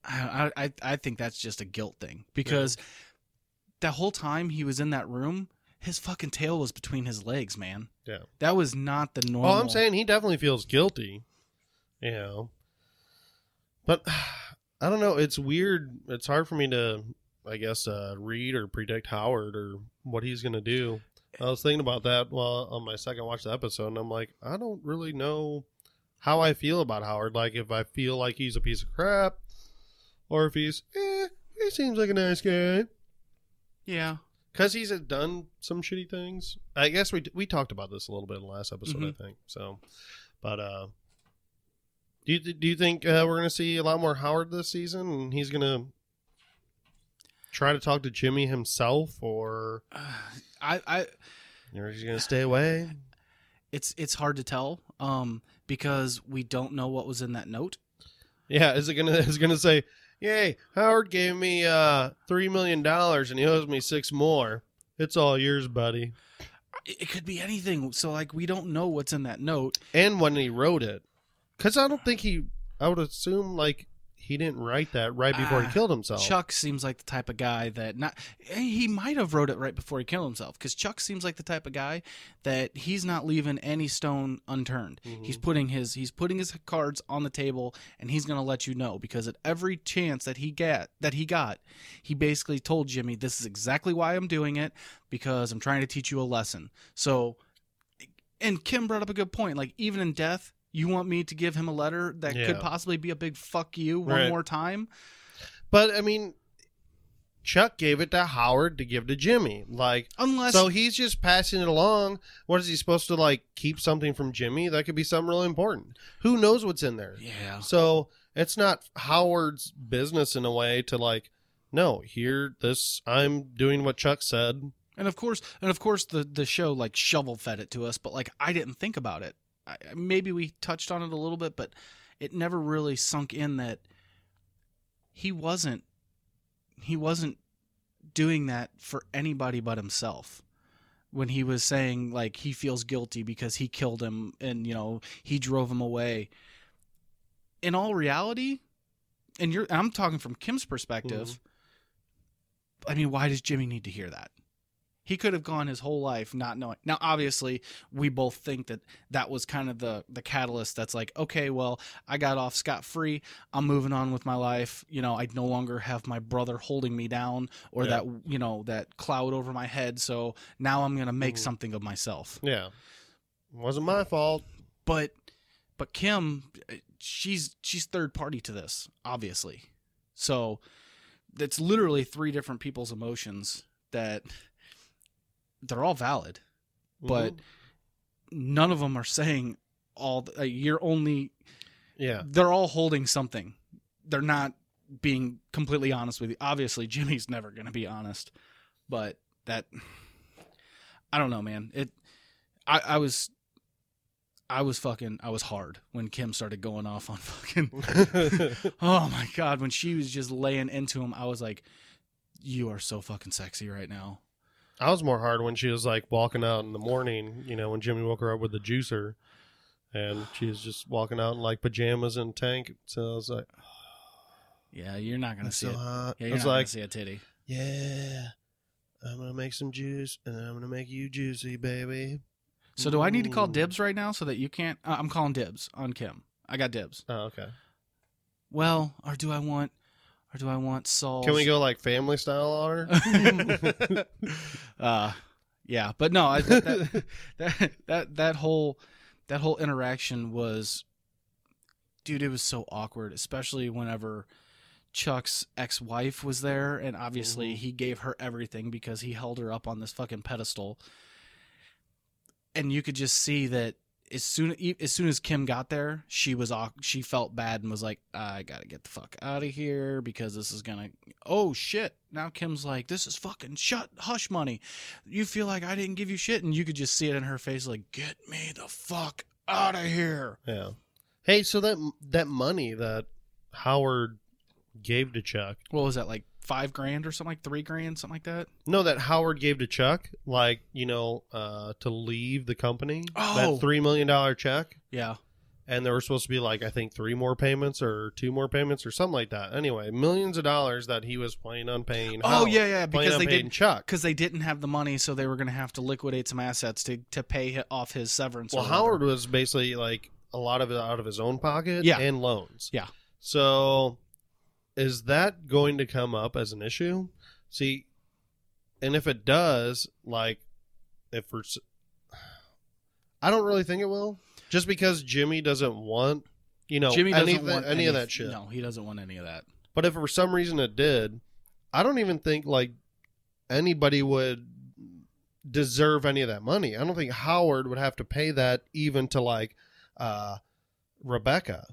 [SPEAKER 2] I I I think that's just a guilt thing because that whole time he was in that room, his fucking tail was between his legs, man.
[SPEAKER 1] Yeah.
[SPEAKER 2] That was not the normal.
[SPEAKER 1] Well, I'm saying he definitely feels guilty. You know. But [sighs] I don't know. It's weird. It's hard for me to, I guess, uh, read or predict Howard or what he's going to do. I was thinking about that while on my second watch of the episode, and I'm like, I don't really know how I feel about Howard. Like, if I feel like he's a piece of crap, or if he's, eh, he seems like a nice guy.
[SPEAKER 2] yeah.
[SPEAKER 1] Because he's done some shitty things. I guess we we talked about this a little bit in the last episode,
[SPEAKER 2] Mhm.
[SPEAKER 1] I think. So, but uh, do you do you think uh, we're gonna see a lot more Howard this season, and he's gonna try to talk to Jimmy himself, or [sighs]
[SPEAKER 2] I, I
[SPEAKER 1] he gonna stay away? [sighs]
[SPEAKER 2] it's it's hard to tell um because we don't know what was in that note
[SPEAKER 1] Yeah, is it gonna [laughs] is it gonna say, "Yay, Howard gave me uh three million dollars, and he owes me six more. It's all yours, buddy."
[SPEAKER 2] it could be anything so like we don't know what's in that note
[SPEAKER 1] and when he wrote it because i don't think he i would assume like he didn't write that right before
[SPEAKER 2] Ah,
[SPEAKER 1] he killed himself.
[SPEAKER 2] Chuck seems like the type of guy that not he might have wrote it right before he killed himself because chuck seems like the type of guy that he's not leaving any stone unturned.
[SPEAKER 1] Mhm.
[SPEAKER 2] he's putting his he's putting his cards on the table and he's going to let you know because at every chance that he get that he got he basically told jimmy this is exactly why i'm doing it because i'm trying to teach you a lesson. So and kim brought up a good point like even in death you want me to give him a letter that could possibly be a big fuck you one
[SPEAKER 1] Right.
[SPEAKER 2] more time?
[SPEAKER 1] But i mean chuck gave it to howard to give to jimmy. Like
[SPEAKER 2] unless
[SPEAKER 1] so he's just passing it along. What is he supposed to like keep something from jimmy? That could be something really important. Who knows what's in there?
[SPEAKER 2] Yeah.
[SPEAKER 1] So it's not howard's business in a way to like no here this i'm doing what chuck said.
[SPEAKER 2] And of course, and of course, the the show like shovel fed it to us, but like I didn't think about it. I, maybe we touched on it a little bit, but it never really sunk in that he wasn't he wasn't doing that for anybody but himself. When he was saying like he feels guilty because he killed him and you know he drove him away. In all reality and you're i'm talking from kim's perspective mm-hmm. i mean why does jimmy need to hear that he could have gone his whole life not knowing now obviously we both think that that was kind of the the catalyst that's like okay well i got off scot-free i'm moving on with my life you know i no longer have my brother holding me down or
[SPEAKER 1] Yeah.
[SPEAKER 2] that you know that cloud over my head so now i'm gonna make
[SPEAKER 1] Mhm.
[SPEAKER 2] something of myself
[SPEAKER 1] Yeah. Wasn't my fault.
[SPEAKER 2] but but kim uh, she's she's third party to this obviously so it's literally three different people's emotions that they're all valid But-
[SPEAKER 1] Mhm.
[SPEAKER 2] none of them are saying all the, uh, you're only
[SPEAKER 1] yeah.
[SPEAKER 2] they're all holding something they're not being completely honest with you obviously [laughs] jimmy's never going to be honest but that i don't know man it i i was i was fucking i was hard when kim started going off on [laughs] fucking [laughs] oh my god when she was just laying into him i was like you are so fucking sexy right now
[SPEAKER 1] I was more hard when she was like walking out in the morning, you know, when Jimmy woke her up with the juicer and she was just walking out in like pajamas and tank. So I was like, [sighs]
[SPEAKER 2] yeah you're not gonna
[SPEAKER 1] that's
[SPEAKER 2] see
[SPEAKER 1] so
[SPEAKER 2] it
[SPEAKER 1] hot.
[SPEAKER 2] yeah
[SPEAKER 1] I
[SPEAKER 2] you're
[SPEAKER 1] was
[SPEAKER 2] not
[SPEAKER 1] like,
[SPEAKER 2] gonna see a titty
[SPEAKER 1] yeah, I'm going to make some juice and then I'm going to make you juicy, baby.
[SPEAKER 2] So do I need to call dibs right now so that you can't? Uh, I'm calling dibs on Kim. I got dibs.
[SPEAKER 1] Oh, okay.
[SPEAKER 2] Well, or do I want, or do I want Saul?
[SPEAKER 1] Can we go like family style on her? [laughs] [laughs]
[SPEAKER 2] uh, yeah, but no, I, that, [laughs] that, that that whole that whole interaction was, dude, it was so awkward, especially whenever Chuck's ex-wife was there, and obviously
[SPEAKER 1] Mhm.
[SPEAKER 2] he gave her everything because he held her up on this fucking pedestal, and you could just see that as soon as soon as Kim got there, she was she felt bad and was like, I gotta get the fuck out of here because this is gonna. Oh shit! Now Kim's like, this is fucking shut hush money. You feel like I didn't give you shit, and you could just see it in her face, like, get me the fuck out of here.
[SPEAKER 1] yeah. Hey, so that that money that Howard gave to Chuck,
[SPEAKER 2] What was that like? Five grand or something like three grand, something like that.
[SPEAKER 1] No, that Howard gave to Chuck, like you know, uh, to leave the company.
[SPEAKER 2] Oh.
[SPEAKER 1] that three million dollar check,
[SPEAKER 2] Yeah,
[SPEAKER 1] and there were supposed to be like I think three more payments or two more payments or something like that. Anyway, millions of dollars that he was planning on paying.
[SPEAKER 2] Oh
[SPEAKER 1] Howard,
[SPEAKER 2] yeah, yeah. Because they didn't
[SPEAKER 1] Chuck.
[SPEAKER 2] because they didn't have the money, so they were going to have to liquidate some assets to to pay off his severance.
[SPEAKER 1] Well. Howard was basically like a lot of it out of his own pocket,
[SPEAKER 2] Yeah.
[SPEAKER 1] and loans.
[SPEAKER 2] Yeah.
[SPEAKER 1] So, is that going to come up as an issue? See, and if it does, like, if we're, I don't really think it will, just because Jimmy doesn't want, you know,
[SPEAKER 2] Jimmy doesn't
[SPEAKER 1] anything,
[SPEAKER 2] want
[SPEAKER 1] any of that shit.
[SPEAKER 2] No, he doesn't want any of that.
[SPEAKER 1] But if for some reason it did, I don't even think like anybody would deserve any of that money. I don't think Howard would have to pay that even to like uh Rebecca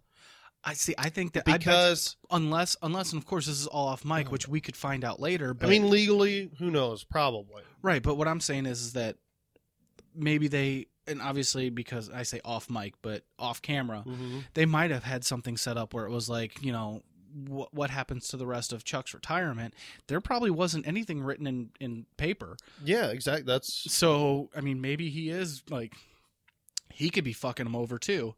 [SPEAKER 2] I see. I think that I bet-
[SPEAKER 1] because
[SPEAKER 2] unless unless and of course this is all off mic, uh-huh. which we could find out later. But, I
[SPEAKER 1] mean legally, who knows? Probably.
[SPEAKER 2] right. But what I'm saying is, is that maybe they and obviously because I say off mic, but off camera, mm-hmm. they might have had something set up where it was like you know. What, what happens to the rest of Chuck's retirement? There probably wasn't anything written in, in paper.
[SPEAKER 1] Yeah, exactly. That's
[SPEAKER 2] So, I mean, maybe he is like, he could be fucking him over too.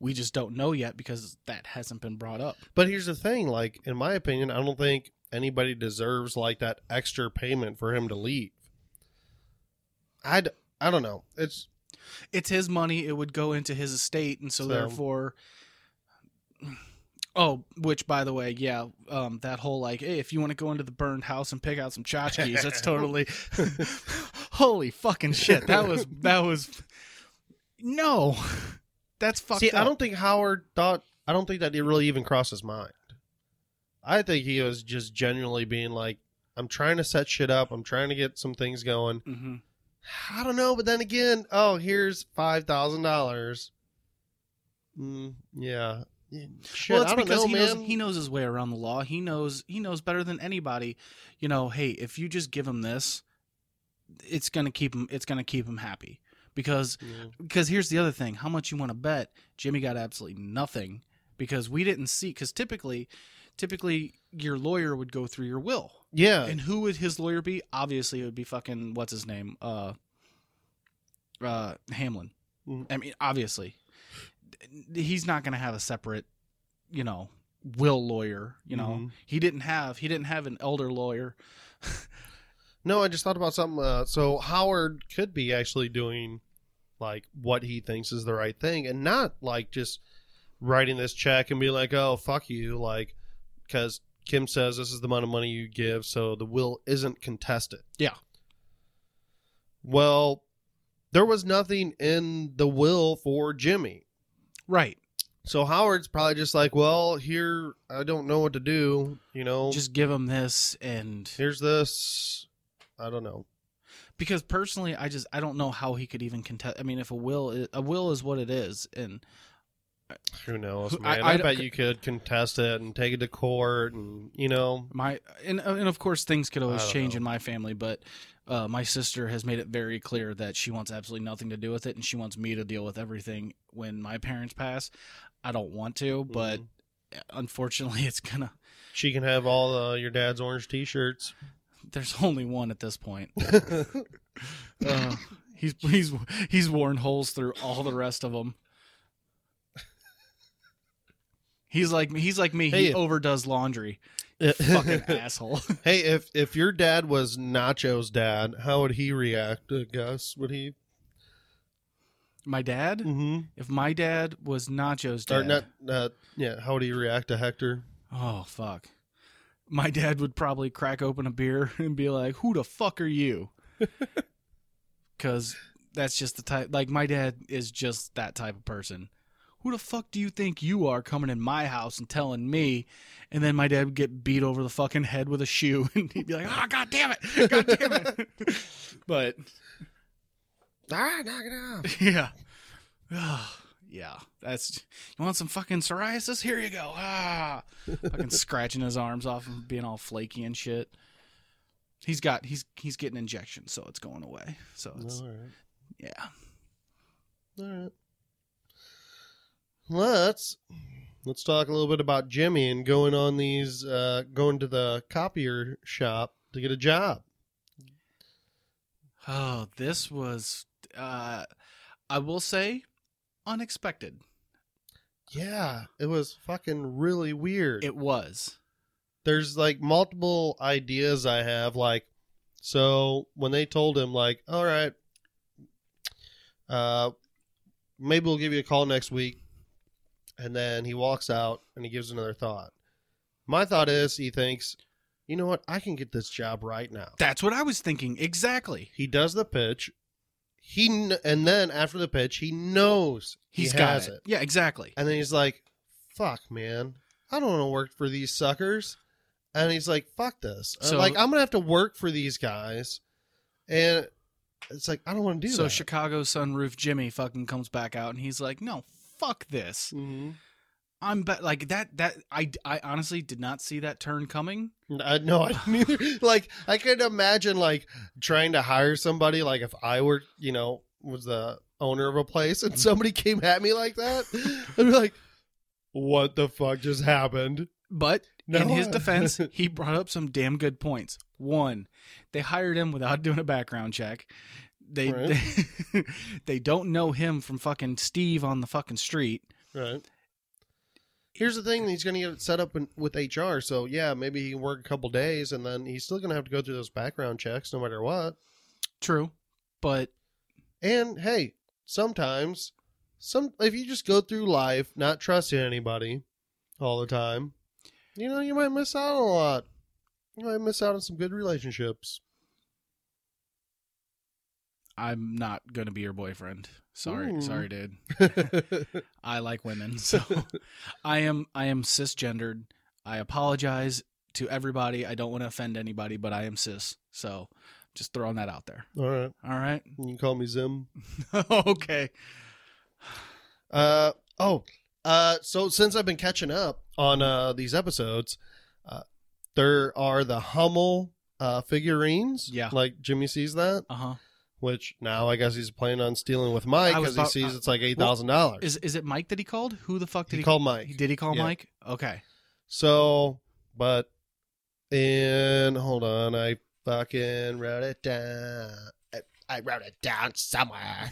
[SPEAKER 2] We just don't know yet because that hasn't been brought up.
[SPEAKER 1] but here's the thing, like in my opinion, I don't think anybody deserves like that extra payment for him to leave. I d- I don't know. It's
[SPEAKER 2] It's his money. It would go into his estate. And so,
[SPEAKER 1] So-
[SPEAKER 2] therefore, oh, which by the way, yeah, um, that whole like, hey, if you want to go into the burned house and pick out some tchotchkes, that's [laughs] totally, [laughs] holy fucking shit. That was, that was, no, [laughs] that's fucked
[SPEAKER 1] See,
[SPEAKER 2] up.
[SPEAKER 1] I don't think Howard thought. I don't think that it really even crossed his mind. I think he was just genuinely being like, "I'm trying to set shit up. I'm trying to get some things going.
[SPEAKER 2] hmm
[SPEAKER 1] I don't know." But then again, oh, here's five thousand dollars. Mm, yeah. Yeah, Shit,
[SPEAKER 2] well, it's because
[SPEAKER 1] know,
[SPEAKER 2] he
[SPEAKER 1] man.
[SPEAKER 2] knows he knows his way around the law. He knows he knows better than anybody. You know, hey, if you just give him this, it's gonna keep him. It's gonna keep him happy because
[SPEAKER 1] Yeah.
[SPEAKER 2] because here's the other thing: how much you want to bet? Jimmy got absolutely nothing because we didn't see. Because typically, typically your lawyer would go through your will,
[SPEAKER 1] Yeah.
[SPEAKER 2] and who would his lawyer be? Obviously, it would be fucking what's his name, uh, uh, Hamlin.
[SPEAKER 1] Mhm.
[SPEAKER 2] I mean, obviously, he's not gonna have a separate, you know, will lawyer. You know,
[SPEAKER 1] Mhm.
[SPEAKER 2] he didn't have he didn't have an elder lawyer. [laughs]
[SPEAKER 1] No, I just thought about something. Uh, so Howard could be actually doing like what he thinks is the right thing, and not like just writing this check and be like, "Oh, fuck you," like because Kim says this is the amount of money you give, so the will isn't contested.
[SPEAKER 2] Yeah.
[SPEAKER 1] Well, there was nothing in the will for Jimmy.
[SPEAKER 2] Right.
[SPEAKER 1] So Howard's probably just like, well, here I don't know what to do. You know,
[SPEAKER 2] Just give him this and
[SPEAKER 1] here's this. I don't know.
[SPEAKER 2] Because personally i just i don't know how he could even contest i mean if a will is, a will is what it is and
[SPEAKER 1] Who knows,
[SPEAKER 2] Who-
[SPEAKER 1] man?
[SPEAKER 2] I-
[SPEAKER 1] I,
[SPEAKER 2] I-
[SPEAKER 1] bet you could contest it and take it to court, and you know,
[SPEAKER 2] my and, and of course things could always change
[SPEAKER 1] know.
[SPEAKER 2] in my family but uh, my sister has made it very clear that she wants absolutely nothing to do with it and she wants me to deal with everything when my parents pass i don't want to but
[SPEAKER 1] Mhm.
[SPEAKER 2] unfortunately [laughs] it's gonna
[SPEAKER 1] she can have all uh, your dad's orange T-shirts.
[SPEAKER 2] There's [laughs] only one at this point [laughs] uh, he's he's he's worn holes through all the rest of them He's like he's like me.
[SPEAKER 1] Hey,
[SPEAKER 2] he
[SPEAKER 1] if-
[SPEAKER 2] overdoes laundry. [laughs] Fucking asshole.
[SPEAKER 1] hey, if if your dad was Nacho's dad, how would he react? Uh, Gus, would he?
[SPEAKER 2] My dad.
[SPEAKER 1] Mm-hmm.
[SPEAKER 2] If my dad was Nacho's
[SPEAKER 1] Or
[SPEAKER 2] dad,
[SPEAKER 1] not? Uh, yeah. How would he react to Hector?
[SPEAKER 2] oh fuck, my dad would probably crack open a beer [laughs] and be like, "Who the fuck are you?" [laughs] Because that's just the type. Like my dad is just that type of person. Who the fuck do you think you are coming in my house and telling me? And then my dad would get beat over the fucking head with a shoe, [laughs] and he'd be like, "Oh god damn it, god damn it!" but
[SPEAKER 1] Ah, knock it off.
[SPEAKER 2] yeah. [sighs] [sighs] Ah, yeah. That's you want some fucking psoriasis? Here you go. Ah fucking [laughs] scratching his arms off and being all flaky and shit. He's got he's he's getting injections, so it's going away. So it's
[SPEAKER 1] All right.
[SPEAKER 2] yeah.
[SPEAKER 1] All right. Let's let's talk a little bit about Jimmy and going on these uh going to the copier shop to get a job.
[SPEAKER 2] Oh, this was uh I will say unexpected.
[SPEAKER 1] Yeah, it was fucking really weird.
[SPEAKER 2] It was.
[SPEAKER 1] There's like multiple ideas I have like so when they told him like, "All right, uh maybe we'll give you a call next week." And then he walks out and he gives another thought. My thought is he thinks, "You know what? I can get this job right now."
[SPEAKER 2] That's what I was thinking. Exactly.
[SPEAKER 1] He does the pitch. He kn- and then after the pitch, he knows
[SPEAKER 2] He's
[SPEAKER 1] he
[SPEAKER 2] got
[SPEAKER 1] has
[SPEAKER 2] it.
[SPEAKER 1] it.
[SPEAKER 2] Yeah, exactly.
[SPEAKER 1] And then he's like, "Fuck, man, I don't want to work for these suckers." And he's like, "Fuck this! I'm
[SPEAKER 2] So-
[SPEAKER 1] like, I'm gonna have to work for these guys." And it's like, I don't want to do
[SPEAKER 2] so
[SPEAKER 1] that.
[SPEAKER 2] Chicago sunroof Jimmy fucking comes back out and he's like, "No, fuck this."
[SPEAKER 1] hmm
[SPEAKER 2] I'm bet like that that I I honestly did not see that turn coming.
[SPEAKER 1] Uh, I know. I neither. [laughs] Like, I could imagine like trying to hire somebody. Like, if I were, you know, was the owner of a place, and mm-hmm. somebody came at me like that, [laughs] I'd be like, "What the fuck just happened?"
[SPEAKER 2] But
[SPEAKER 1] No.
[SPEAKER 2] in his defense, [laughs] he brought up some damn good points. One, they hired him without doing a background check. They
[SPEAKER 1] Right.
[SPEAKER 2] they, they don't know him from fucking Steve on the fucking street.
[SPEAKER 1] Right. Here's the thing: he's going to get it set up in, with HR. So yeah, maybe he can work a couple days, and then he's still going to have to go through those background checks, no matter what.
[SPEAKER 2] True, but
[SPEAKER 1] And hey, sometimes, some if you just go through life not trusting anybody all the time, you know, you might miss out on a lot. You might miss out on some good relationships.
[SPEAKER 2] I'm not gonna be your boyfriend. Sorry,
[SPEAKER 1] Ooh.
[SPEAKER 2] sorry, dude. [laughs] I like women, [laughs] so I am I am cisgendered. I apologize to everybody. I don't want to offend anybody, but I am cis. So just throwing that out there.
[SPEAKER 1] all right,
[SPEAKER 2] All right.
[SPEAKER 1] you can call me Zim. [laughs]
[SPEAKER 2] okay.
[SPEAKER 1] Uh oh. Uh so since I've been catching up on uh these episodes, uh there are the Hummel uh, figurines.
[SPEAKER 2] Yeah.
[SPEAKER 1] like Jimmy sees that,
[SPEAKER 2] Uh huh.
[SPEAKER 1] Which now I guess he's planning on stealing with Mike because he sees
[SPEAKER 2] uh,
[SPEAKER 1] it's like eight thousand dollars.
[SPEAKER 2] Is is it Mike that he called? Who the fuck did
[SPEAKER 1] He call?
[SPEAKER 2] he,
[SPEAKER 1] called Mike.
[SPEAKER 2] Did he call
[SPEAKER 1] Yeah.
[SPEAKER 2] Mike? Okay.
[SPEAKER 1] So, but in hold on, I fucking wrote it down. I, I wrote it down somewhere.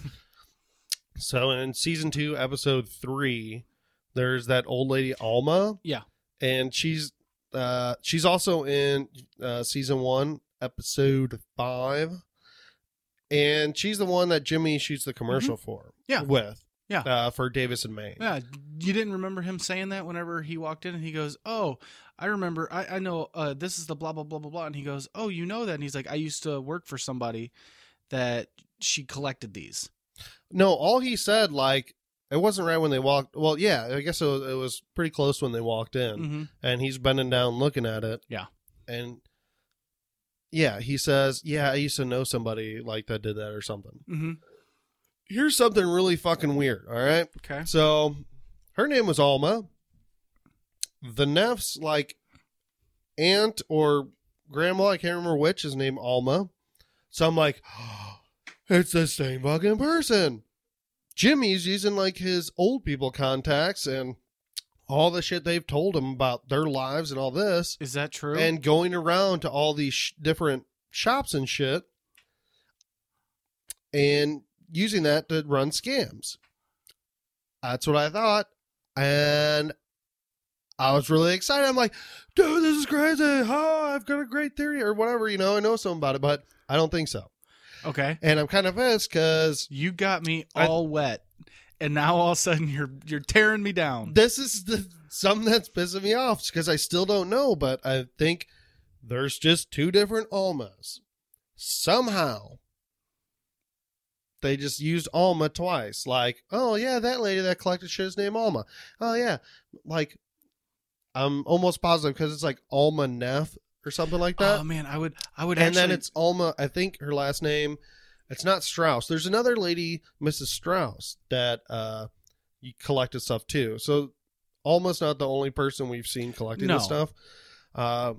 [SPEAKER 1] [laughs] so in season two, episode three, there's that old lady Alma.
[SPEAKER 2] Yeah.
[SPEAKER 1] and she's uh she's also in uh season one, episode five. And she's the one that Jimmy shoots the commercial for.
[SPEAKER 2] Mm-hmm. Yeah.
[SPEAKER 1] With.
[SPEAKER 2] Yeah.
[SPEAKER 1] Uh, for Davis and Main.
[SPEAKER 2] Yeah, you didn't remember him saying that whenever he walked in and he goes, "Oh, I remember. I, I know. Uh, this is the blah blah blah blah blah." And he goes, "Oh, you know that?" And he's like, "I used to work for somebody that she collected these."
[SPEAKER 1] No, all he said, like, it wasn't right when they walked. Well, yeah, I guess it was, it was pretty close when they walked in,
[SPEAKER 2] Mm-hmm.
[SPEAKER 1] and he's bending down looking at it.
[SPEAKER 2] Yeah.
[SPEAKER 1] and yeah, he says, "Yeah, I used to know somebody like that did that or something."
[SPEAKER 2] Mm-hmm.
[SPEAKER 1] Here's something really fucking weird. All right,
[SPEAKER 2] Okay.
[SPEAKER 1] so her name was Alma. The Neff's like aunt or grandma, I can't remember which, is named Alma. So I'm like, [gasps] it's the same fucking person. Jimmy's using like his old people contacts and all the shit they've told them about their lives and all this,
[SPEAKER 2] Is that true?
[SPEAKER 1] and going around to all these sh- different shops and shit, and using that to run scams. That's what I thought, and I was really excited. I'm like, dude, this is crazy. Oh, I've got a great theory or whatever. You know, I know something about it, but I don't think so.
[SPEAKER 2] okay.
[SPEAKER 1] And I'm kind of pissed because
[SPEAKER 2] You got me
[SPEAKER 1] I-
[SPEAKER 2] all wet, and now all of a sudden you're you're tearing me down.
[SPEAKER 1] this is the something that's pissing me off because I still don't know, but I think there's just two different Almas. Somehow they just used Alma twice. Like, oh yeah, that lady that collected shit is named Alma. Oh yeah, like I'm almost positive because it's like Alma Neff or something like that.
[SPEAKER 2] oh man, I would I would
[SPEAKER 1] and
[SPEAKER 2] actually.
[SPEAKER 1] then it's Alma. I think her last name. It's not Strauss. There's another lady, Mrs. Strauss, that uh you collected stuff too. So Alma's not the only person we've seen collecting
[SPEAKER 2] No.
[SPEAKER 1] this stuff. Uh,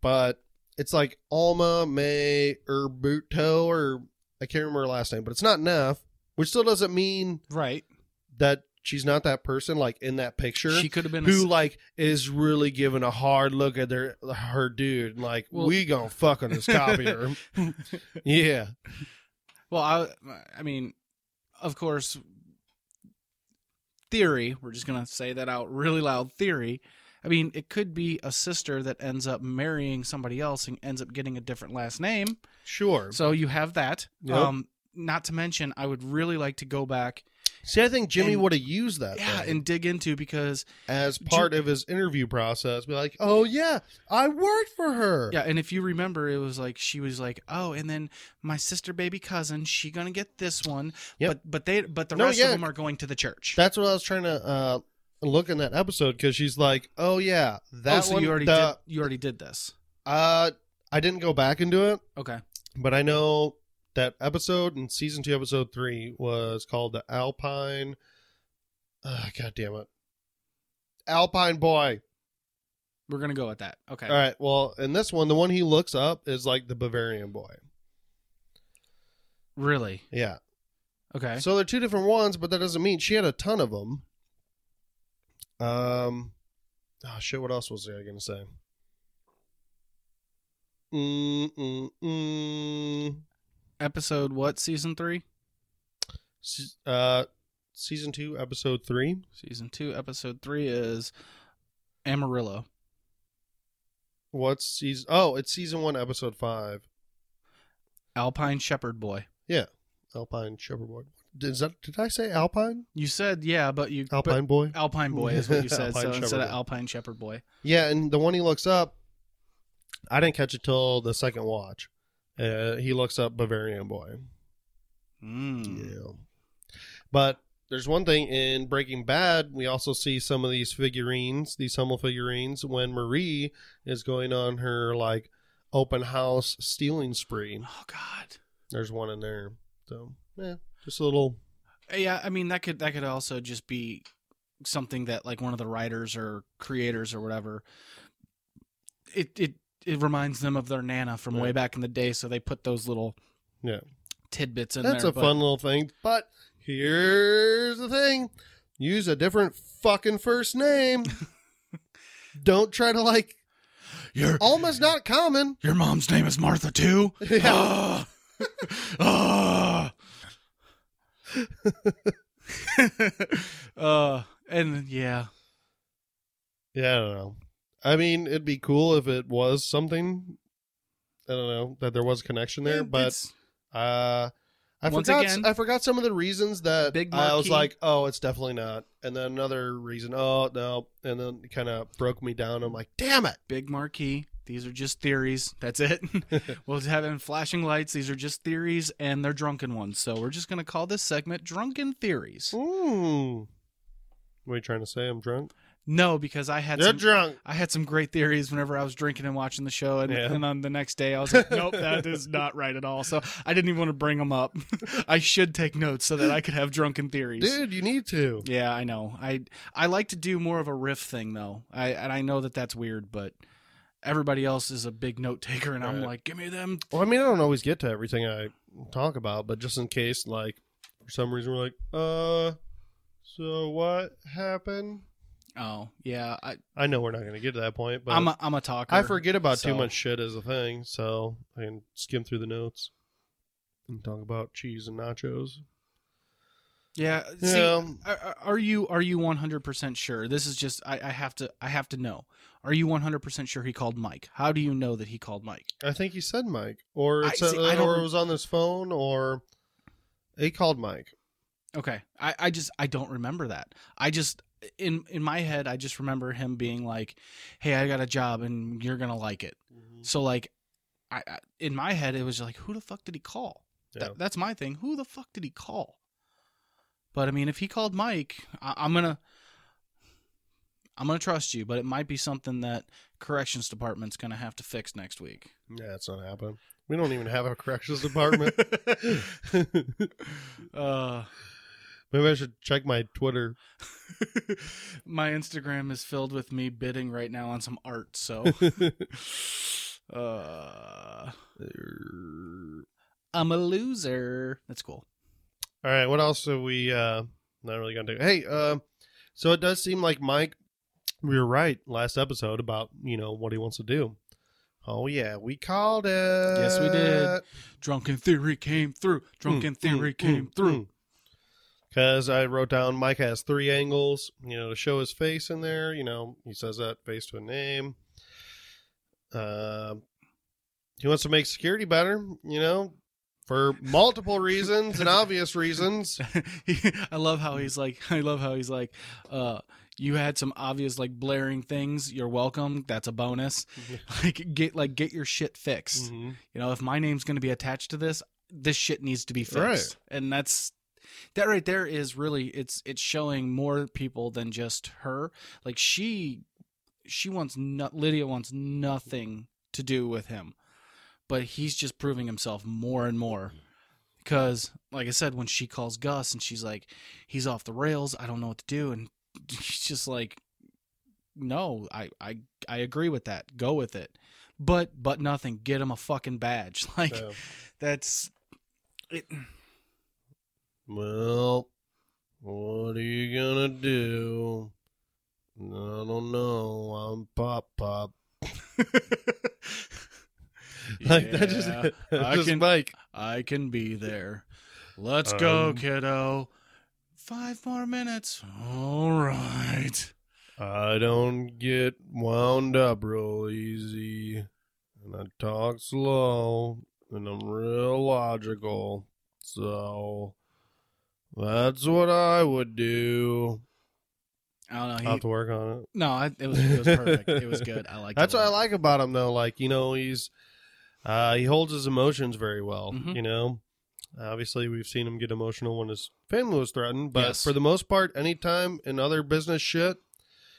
[SPEAKER 1] but it's like Alma May Urbuto, or I can't remember her last name, but it's not Neff, which still doesn't mean
[SPEAKER 2] right.
[SPEAKER 1] that she's not that person. Like in that picture,
[SPEAKER 2] She could have been a
[SPEAKER 1] who
[SPEAKER 2] s-
[SPEAKER 1] like is really giving a hard look at their her dude like
[SPEAKER 2] Well-
[SPEAKER 1] we gonna fuck on this copier [laughs] yeah
[SPEAKER 2] Well, I I mean, of course, theory. We're just gonna say that out really loud. Theory. I mean, it could be a sister that ends up marrying somebody else and ends up getting a different last name.
[SPEAKER 1] sure
[SPEAKER 2] So you have that.
[SPEAKER 1] Yep.
[SPEAKER 2] Um, not to mention, I would really like to go back,
[SPEAKER 1] see i think jimmy
[SPEAKER 2] And-
[SPEAKER 1] would have used that
[SPEAKER 2] yeah,
[SPEAKER 1] thing
[SPEAKER 2] and dig into because
[SPEAKER 1] as part of his interview process be like oh yeah i worked for her
[SPEAKER 2] yeah, and if you remember, it was like she was like, oh, and then my sister, baby cousin, she gonna get this one,
[SPEAKER 1] Yep.
[SPEAKER 2] but but they but the
[SPEAKER 1] No,
[SPEAKER 2] rest
[SPEAKER 1] yeah.
[SPEAKER 2] of them are going to the church.
[SPEAKER 1] that's what i was trying to uh look in that episode because she's like oh yeah that
[SPEAKER 2] oh, so
[SPEAKER 1] one
[SPEAKER 2] you already
[SPEAKER 1] the-
[SPEAKER 2] did you already did this.
[SPEAKER 1] uh i didn't go back and do it
[SPEAKER 2] Okay.
[SPEAKER 1] but i know that episode in season two episode three was called the alpine uh, god damn it alpine boy
[SPEAKER 2] We're gonna go with that. Okay.
[SPEAKER 1] All right. Well, in this one, the one he looks up is like the Bavarian boy.
[SPEAKER 2] Really?
[SPEAKER 1] Yeah.
[SPEAKER 2] Okay.
[SPEAKER 1] So they're two different ones, but that doesn't mean she had a ton of them. Um. Oh shit! What else was I gonna say? Mm mm mm.
[SPEAKER 2] Episode what? Season three?
[SPEAKER 1] Se- Uh, season two, episode three.
[SPEAKER 2] Season two, episode three is Amarillo.
[SPEAKER 1] What's season? Oh, it's season one, episode five.
[SPEAKER 2] Alpine Shepherd Boy.
[SPEAKER 1] Yeah, Alpine Shepherd Boy. Is that? Did I say Alpine?
[SPEAKER 2] You said yeah, but you
[SPEAKER 1] Alpine Boy.
[SPEAKER 2] Alpine Boy is what you [laughs] said. So
[SPEAKER 1] Shepherd
[SPEAKER 2] instead of
[SPEAKER 1] Boy.
[SPEAKER 2] Alpine Shepherd Boy.
[SPEAKER 1] Yeah, and the one he looks up, I didn't catch it till the second watch. Uh, he looks up Bavarian Boy.
[SPEAKER 2] Mm.
[SPEAKER 1] Yeah. But there's one thing in Breaking Bad, we also see some of these figurines, these Hummel figurines, when Marie is going on her like open house stealing spree.
[SPEAKER 2] Oh God.
[SPEAKER 1] There's one in there. So yeah, just a little.
[SPEAKER 2] Yeah, I mean that could that could also just be something that like one of the writers or creators or whatever. It it it reminds them of their nana from way back in the day, so they put those little
[SPEAKER 1] Yeah.
[SPEAKER 2] tidbits in
[SPEAKER 1] That's
[SPEAKER 2] there.
[SPEAKER 1] That's a
[SPEAKER 2] but-
[SPEAKER 1] fun little thing. But here's the thing use a different fucking first name. [laughs] Don't try to like
[SPEAKER 2] Your
[SPEAKER 1] almost not common.
[SPEAKER 2] your mom's name is Martha too. [laughs]
[SPEAKER 1] Yeah.
[SPEAKER 2] Ah. [laughs] Ah. uh, and yeah,
[SPEAKER 1] Yeah, I don't know. I mean, it'd be cool if it was something. I don't know that there was a connection there,
[SPEAKER 2] It-
[SPEAKER 1] but uh, I
[SPEAKER 2] Once
[SPEAKER 1] forgot.
[SPEAKER 2] again-
[SPEAKER 1] I forgot some of the reasons that
[SPEAKER 2] Big
[SPEAKER 1] I was like, "Oh, it's definitely not," and then another reason, "Oh, no," and then it kind of broke me down. I'm like, "Damn it!"
[SPEAKER 2] big marquee. These are just theories. That's it. [laughs] [laughs] we'll have in flashing lights. These are just theories, and they're drunken ones. So we're just gonna call this segment "Drunken Theories."
[SPEAKER 1] Mm. What are you trying to say? I'm drunk.
[SPEAKER 2] No, because I had
[SPEAKER 1] You're
[SPEAKER 2] some,
[SPEAKER 1] drunk.
[SPEAKER 2] I had some great theories whenever I was drinking and watching the show, and,
[SPEAKER 1] Yeah.
[SPEAKER 2] and on the next day I was like, "Nope, that is not right at all." So I didn't even want to bring them up. [laughs] I should take notes so that I could have drunken theories.
[SPEAKER 1] Dude, you need to.
[SPEAKER 2] Yeah, I know. I I like to do more of a riff thing though. I and I know that that's weird, but everybody else is a big note taker, and I'm like, "Give me them."
[SPEAKER 1] Well, I mean, I don't always get to everything I talk about, but just in case, like, for some reason, we're like, uh, so what happened?
[SPEAKER 2] Oh yeah, I
[SPEAKER 1] I know we're not going to get to that point, but
[SPEAKER 2] I'm a, I'm a talker.
[SPEAKER 1] I forget about too much shit as a thing, so I can skim through the notes and talk about cheese and nachos.
[SPEAKER 2] Yeah. See,
[SPEAKER 1] Yeah.
[SPEAKER 2] are, are you are you 100 percent sure? This is just I, I have to I have to know. Are you 100 percent sure he called Mike? How do you know that he called Mike?
[SPEAKER 1] I think he said Mike, or
[SPEAKER 2] I- see,
[SPEAKER 1] or it was on his phone, or he called Mike.
[SPEAKER 2] Okay, I, I just I don't remember that. I just in in my head I just remember him being like, "Hey, I got a job and you're gonna like it." So like, I, I in my head it was like, "Who the fuck did he call?"
[SPEAKER 1] Yeah.
[SPEAKER 2] That, that's my thing. Who the fuck did he call? But I mean, if he called Mike, I, I'm gonna I'm gonna trust you. But it might be something that corrections department's gonna have to fix next week.
[SPEAKER 1] yeah, it's not happening. We don't even have a corrections department. [laughs] [laughs]
[SPEAKER 2] uh,
[SPEAKER 1] Maybe I should check my Twitter. [laughs]
[SPEAKER 2] my Instagram is filled with me bidding right now on some art. So, [laughs] uh, I'm a loser. That's cool.
[SPEAKER 1] All right, what else are we uh not really gonna do? Hey, uh, so it does seem like Mike we were right last episode about, you know, what he wants to do. Oh yeah, we called it.
[SPEAKER 2] Yes, we did. Drunken theory came through. Drunken theory came through.
[SPEAKER 1] Because I wrote down Mike has three angles, you know, to show his face in there. You know, he says that face to a name. Um, he wants to make security better, you know, for multiple reasons and obvious reasons. [laughs]
[SPEAKER 2] I love how he's like. [laughs] I love how he's like. Uh, you had some obvious like blaring things. You're welcome. That's a bonus. [laughs] like get like get your shit fixed.
[SPEAKER 1] Mhm.
[SPEAKER 2] You know, if my name's going to be attached to this, this shit needs to be fixed.
[SPEAKER 1] Right.
[SPEAKER 2] And that's that right there is really it's it's showing more people than just her. Like she she wants no, Lydia wants nothing to do with him. But he's just proving himself more and more. Cuz like I said when she calls Gus and she's like he's off the rails, I don't know what to do and [laughs] he's just like no, I I I agree with that. Go with it. But but nothing. Get him a fucking badge. [laughs] Like
[SPEAKER 1] So,
[SPEAKER 2] that's it.
[SPEAKER 1] Well, what are you gonna do? I don't know. I'm pop pop. [laughs] Like that just,
[SPEAKER 2] Yeah, [laughs] I
[SPEAKER 1] just
[SPEAKER 2] can-
[SPEAKER 1] Mike.
[SPEAKER 2] I can be there. Let's go,
[SPEAKER 1] Um,
[SPEAKER 2] kiddo. Five more minutes. All right.
[SPEAKER 1] I don't get wound up real easy, and I talk slow, and I'm real logical. So that's what I would do.
[SPEAKER 2] I don't know.
[SPEAKER 1] I'll have to work on it.
[SPEAKER 2] no, I, it was it was perfect. It was good. I [laughs] like.
[SPEAKER 1] That's what I like about him, though. Like you know, he's uh, he holds his emotions very well.
[SPEAKER 2] Mhm.
[SPEAKER 1] You know, obviously we've seen him get emotional when his family was threatened, but
[SPEAKER 2] Yes.
[SPEAKER 1] for the most part, anytime in other business shit,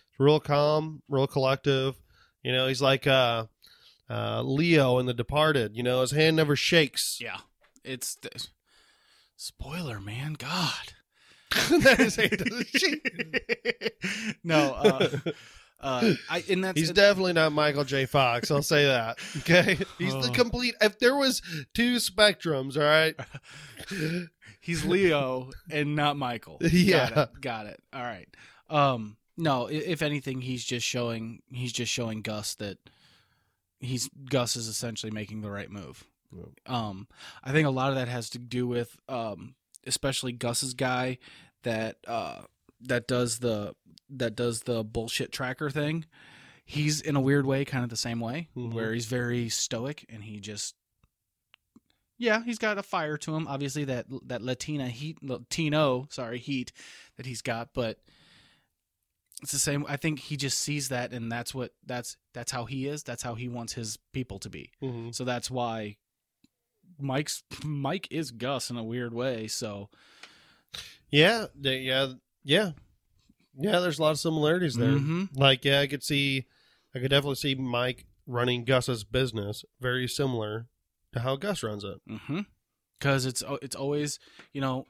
[SPEAKER 1] it's real calm, real collective. You know, he's like uh, uh, Leo in The Departed. You know, his hand never shakes.
[SPEAKER 2] Yeah. It's the, spoiler, man. God. [laughs]
[SPEAKER 1] That is- a [laughs]
[SPEAKER 2] no. Uh, Uh, I and that's
[SPEAKER 1] He's definitely not Michael J. Fox. I'll say that. [laughs] Okay, he's the
[SPEAKER 2] Oh.
[SPEAKER 1] complete. If there was two spectrums, all right.
[SPEAKER 2] he's Leo and not Michael.
[SPEAKER 1] Yeah.
[SPEAKER 2] got it. Got it. All right. Um, no, if anything, he's just showing he's just showing Gus that he's Gus is essentially making the right move.
[SPEAKER 1] Yep.
[SPEAKER 2] Um, I think a lot of that has to do with um, especially Gus's guy that uh that does the that does the bullshit tracker thing. He's in a weird way, kind of the same way,
[SPEAKER 1] Mhm.
[SPEAKER 2] where he's very stoic and he just yeah, he's got a fire to him. Obviously, that that Latina heat, Latino, sorry, heat that he's got, but it's the same. I think he just sees that, and that's what that's that's how he is. That's how he wants his people to be.
[SPEAKER 1] Mhm.
[SPEAKER 2] So that's why Mike's Mike is Gus in a weird way. So
[SPEAKER 1] Yeah, yeah, yeah, yeah. There's a lot of similarities there.
[SPEAKER 2] Mhm.
[SPEAKER 1] Like, yeah, I could see, I could definitely see Mike running Gus's business very similar to how Gus runs it.
[SPEAKER 2] because it's it's always you know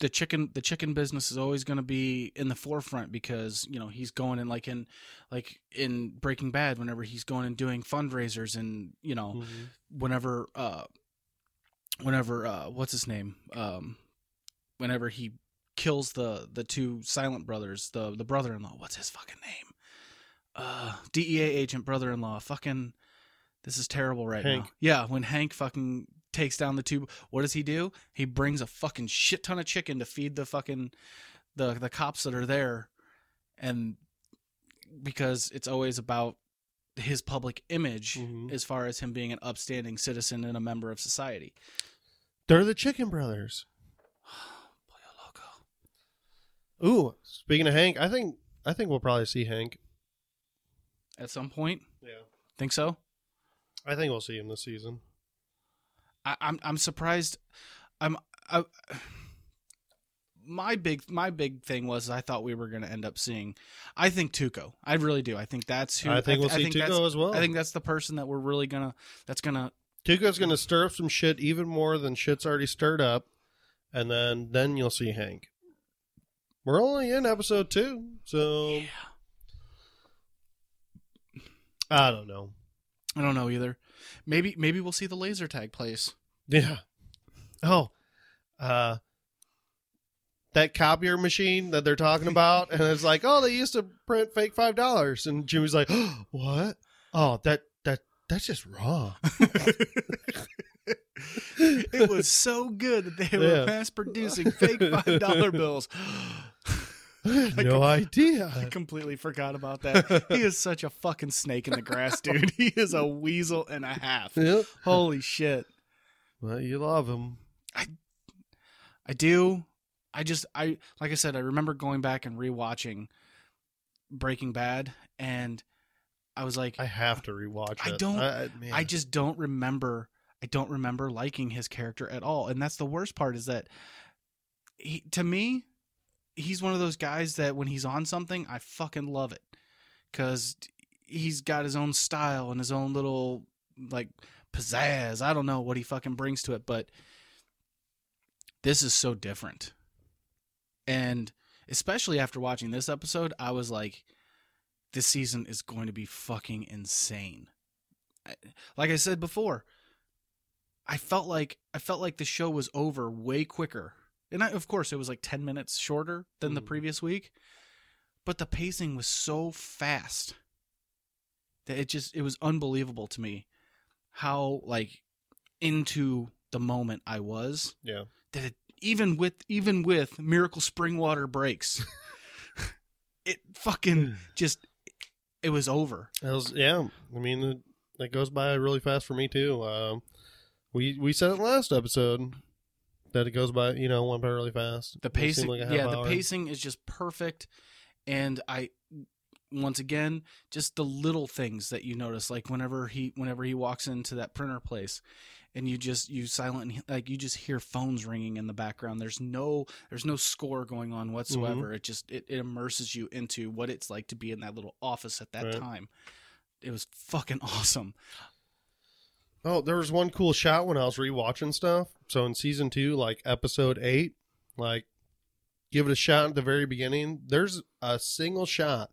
[SPEAKER 2] the chicken the chicken business is always going to be in the forefront because you know he's going in like in like in Breaking Bad whenever he's going and doing fundraisers and you know
[SPEAKER 1] Mm-hmm.
[SPEAKER 2] whenever uh whenever uh what's his name um whenever he kills the the two silent brothers the the brother-in-law what's his fucking name uh DEA agent brother-in-law fucking this is terrible right
[SPEAKER 1] Hank.
[SPEAKER 2] now yeah when Hank fucking takes down the two what does he do he brings a fucking shit ton of chicken to feed the fucking the the cops that are there and because it's always about his public image
[SPEAKER 1] Mhm.
[SPEAKER 2] as far as him being an upstanding citizen and a member of society.
[SPEAKER 1] They're the Chicken Brothers. [sighs]
[SPEAKER 2] Pollo Loco.
[SPEAKER 1] Ooh, speaking of Hank, I think I think we'll probably see Hank.
[SPEAKER 2] At some point,
[SPEAKER 1] Yeah,
[SPEAKER 2] think so.
[SPEAKER 1] I think we'll see him this season.
[SPEAKER 2] I, I'm I'm surprised. I'm I, my big my big thing was I thought we were going to end up seeing. I think Tuco. I really do. I think that's who.
[SPEAKER 1] I think we'll see
[SPEAKER 2] that's-
[SPEAKER 1] Tuco as well.
[SPEAKER 2] I think that's the person that we're really gonna. That's gonna.
[SPEAKER 1] Tuco's going to stir up some shit even more than shit's already stirred up, and then then you'll see Hank. We're only in episode two, so I don't know.
[SPEAKER 2] I don't know either. Maybe maybe we'll see the laser tag place.
[SPEAKER 1] Yeah. Oh, uh, that copier machine that they're talking [laughs] about, and it's like, oh, they used to print fake five dollars, and Jimmy's like, oh, [gasps] what? Oh, that that's just wrong. [laughs] [laughs]
[SPEAKER 2] it was so good that they were
[SPEAKER 1] Yeah.
[SPEAKER 2] mass producing fake five dollar [laughs] bills.
[SPEAKER 1] I no
[SPEAKER 2] I
[SPEAKER 1] idea.
[SPEAKER 2] I completely forgot about that. He is such a fucking snake in the grass, dude. He is a weasel and a half.
[SPEAKER 1] Yep.
[SPEAKER 2] Holy shit.
[SPEAKER 1] Well, you love him.
[SPEAKER 2] I I do. I just I like I said, I remember going back and rewatching Breaking Bad and I was like
[SPEAKER 1] I have to rewatch
[SPEAKER 2] I
[SPEAKER 1] it.
[SPEAKER 2] don't-
[SPEAKER 1] I.
[SPEAKER 2] I just don't remember. I don't remember liking his character at all, and that's the worst part. Is that he, to me, he's one of those guys that when he's on something, I fucking love it because he's got his own style and his own little like pizzazz. I don't know what he fucking brings to it, but this is so different. And especially after watching this episode, I was like, this season is going to be fucking insane. Like I said before, I felt like I felt like the show was over way quicker. And I, of course, it was like 10 minutes shorter than the
[SPEAKER 1] Mhm.
[SPEAKER 2] previous week, but the pacing was so fast that it just it was unbelievable to me how like into the moment I was
[SPEAKER 1] yeah.
[SPEAKER 2] that it, even with even with miracle spring water breaks [laughs] it fucking [sighs] just it was over
[SPEAKER 1] That was, yeah. I mean, it, that goes by really fast for me too. Um, we we said it last episode that it goes by, you know, went by really fast.
[SPEAKER 2] the pacing
[SPEAKER 1] like
[SPEAKER 2] yeah the
[SPEAKER 1] hour.
[SPEAKER 2] pacing is just perfect and i once again just the little things that you notice like whenever he whenever he walks into that printer place and you just you silent like you just hear phones ringing in the background there's no there's no score going on whatsoever
[SPEAKER 1] Mm-hmm.
[SPEAKER 2] it just it, it immerses you into what it's like to be in that little office at that
[SPEAKER 1] Right.
[SPEAKER 2] time it was fucking awesome
[SPEAKER 1] Oh, there was one cool shot when I was rewatching stuff. So in season two, like episode eight, like give it a shot at the very beginning. There's a single shot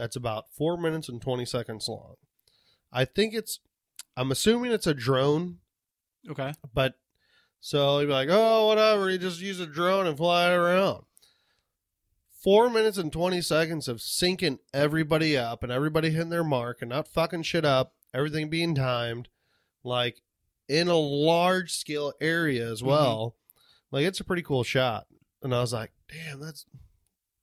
[SPEAKER 1] that's about four minutes and 20 seconds long. I think it's, I'm assuming it's a drone,
[SPEAKER 2] Okay.
[SPEAKER 1] but so you'd be like, oh, whatever, you just use a drone and fly it around. Four minutes and 20 seconds of syncing everybody up and everybody hitting their mark and not fucking shit up, everything being timed, like in a large scale area as mm-hmm. well. Like, it's a pretty cool shot. And I was like, damn, that's.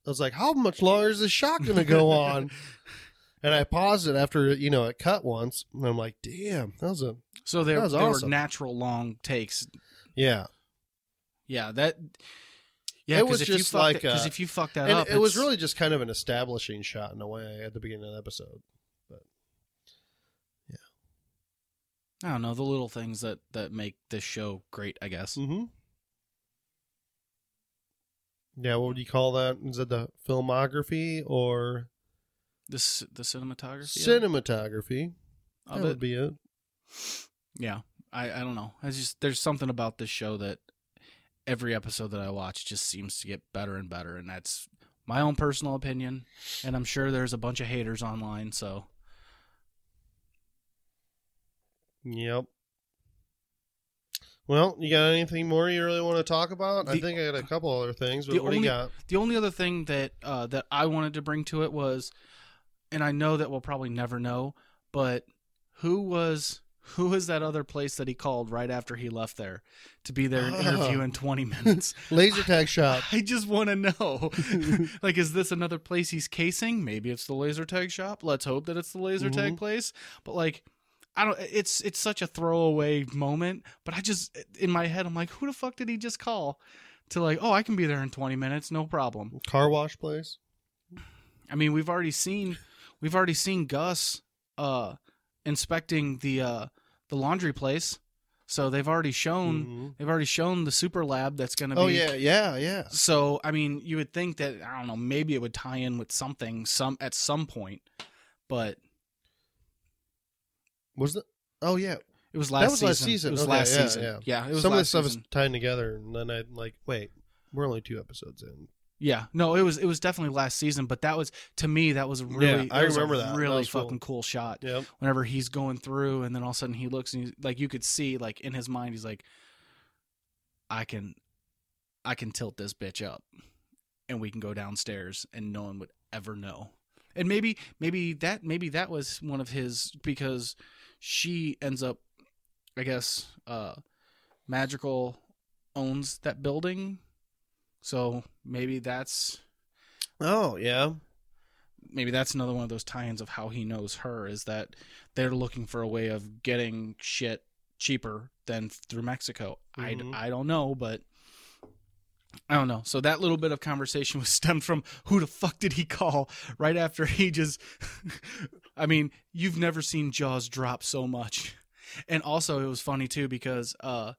[SPEAKER 1] I was like, how much longer is this shot going to go on? [laughs] and I paused it after, you know, it cut once. And I'm like, damn, that was a.
[SPEAKER 2] So
[SPEAKER 1] That was
[SPEAKER 2] they were natural long takes.
[SPEAKER 1] Yeah.
[SPEAKER 2] Yeah, that. Yeah,
[SPEAKER 1] it was just like,
[SPEAKER 2] because if you fucked that up,
[SPEAKER 1] it was really just kind of an establishing shot in a way at the beginning of the episode.
[SPEAKER 2] But yeah, I don't know the little things that that make this show great. I guess.
[SPEAKER 1] Mm-hmm. Yeah, what would you call that? Is it the filmography or
[SPEAKER 2] This the cinematography
[SPEAKER 1] cinematography? that
[SPEAKER 2] it.
[SPEAKER 1] would be it.
[SPEAKER 2] Yeah, I I don't know. I just there's something about this show that every episode that I watch just seems to get better and better, and that's my own personal opinion. And I'm sure there's a bunch of haters online. So
[SPEAKER 1] Yep. Well, you got anything more you really want to talk about? I think I got a couple other things, but
[SPEAKER 2] the
[SPEAKER 1] what do you
[SPEAKER 2] only-
[SPEAKER 1] got?
[SPEAKER 2] the only other thing that uh, that I wanted to bring to it was, and I know that we'll probably never know, but who was who was that other place that he called right after he left there to be there and interview in 20 minutes? [laughs]
[SPEAKER 1] Laser tag shop.
[SPEAKER 2] I just want to know. [laughs] [laughs] like, is this another place he's casing? Maybe it's the laser tag shop. Let's hope that it's the laser tag
[SPEAKER 1] Mhm.
[SPEAKER 2] place. But like, I don't. It's it's such a throwaway moment. But I just in my head, I'm like, who the fuck did he just call? To like, oh, I can be there in 20 minutes, no problem.
[SPEAKER 1] Car wash place.
[SPEAKER 2] I mean, we've already seen, we've already seen Gus, uh, inspecting the uh the laundry place. So they've already shown
[SPEAKER 1] Mhm.
[SPEAKER 2] they've already shown the super lab that's going to be
[SPEAKER 1] Oh yeah, yeah, yeah.
[SPEAKER 2] So I mean, you would think that I don't know, maybe it would tie in with something some at some point, but
[SPEAKER 1] Was the? Oh yeah.
[SPEAKER 2] it was last That
[SPEAKER 1] was
[SPEAKER 2] season.
[SPEAKER 1] last season.
[SPEAKER 2] It was
[SPEAKER 1] Okay,
[SPEAKER 2] last
[SPEAKER 1] yeah,
[SPEAKER 2] season.
[SPEAKER 1] yeah.
[SPEAKER 2] it was
[SPEAKER 1] Some of this stuff
[SPEAKER 2] season.
[SPEAKER 1] is tied together, and then I like wait. We're only two episodes in.
[SPEAKER 2] Yeah, no, it was it was definitely last season, but that was to me that was really
[SPEAKER 1] Yeah, I remember that. That
[SPEAKER 2] really
[SPEAKER 1] cool.
[SPEAKER 2] fucking cool shot.
[SPEAKER 1] Yep.
[SPEAKER 2] Whenever he's going through, and then all of a sudden he looks and he's, like you could see like in his mind he's like, I can, I can tilt this bitch up, and we can go downstairs, and no one would ever know. And maybe maybe that maybe that was one of his because she ends up, I guess, uh, Madrigal owns that building. So maybe that's
[SPEAKER 1] Oh yeah.
[SPEAKER 2] maybe that's another one of those tie-ins of how he knows her is that they're looking for a way of getting shit cheaper than through Mexico.
[SPEAKER 1] Mhm.
[SPEAKER 2] I I don't know, but I don't know. So that little bit of conversation [laughs] was stemmed from who the fuck did he call right after he just I mean, you've never seen Jaws drop so much. [laughs] And also it was funny too because uh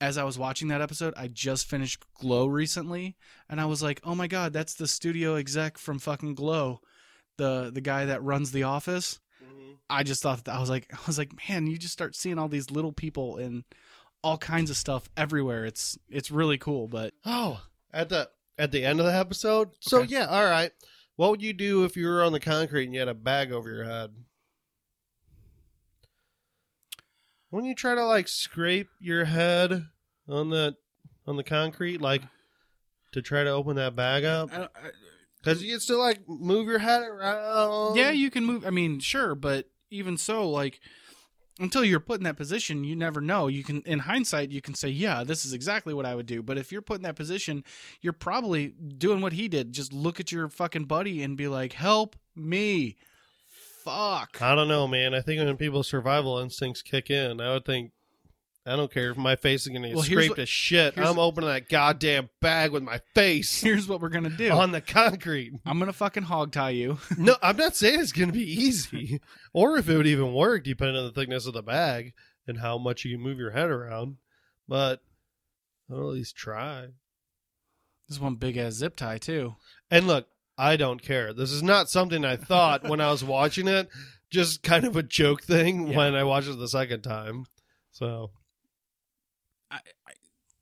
[SPEAKER 2] as I was watching that episode, I just finished Glow recently, and I was like, "Oh my god, that's the studio exec from fucking Glow, the the guy that runs the office." I just thought that I was like, [laughs] I was like, man, you just start seeing all these little people in all kinds of stuff everywhere. It's it's really cool, but
[SPEAKER 1] Oh, at the at the end of the episode. So yeah, all right. What would you do if you were on the concrete and you had a bag over your head? Wouldn't you try to like scrape your head on the on the concrete, like to try to open that bag up? Because you can still like move your head around.
[SPEAKER 2] yeah, you can move. I mean, sure, but even so, like until you're put in that position, you never know. You can, in hindsight, you can say, "Yeah, this is exactly what I would do." But if you're put in that position, you're probably doing what he did. Just look at your fucking buddy and be like, "Help me!" Fuck.
[SPEAKER 1] I don't know, man. I think when people's survival instincts kick in, I would think, I don't care if my face is going to get
[SPEAKER 2] Well, here's
[SPEAKER 1] scraped
[SPEAKER 2] what-
[SPEAKER 1] to shit.
[SPEAKER 2] here's-
[SPEAKER 1] I'm opening that goddamn bag with my face
[SPEAKER 2] Here's what we're gonna do.
[SPEAKER 1] on the concrete.
[SPEAKER 2] I'm gonna fucking hog tie you. [laughs]
[SPEAKER 1] No, I'm not saying it's going to be easy, or if it would even work, depending on the thickness of the bag and how much you can move your head around. But I'll at least try.
[SPEAKER 2] This one big ass zip tie too.
[SPEAKER 1] And look, I don't care. This is not something I thought when I was watching it. Just kind of a joke thing [laughs]
[SPEAKER 2] Yeah.
[SPEAKER 1] when I watched it the second time. So
[SPEAKER 2] I, I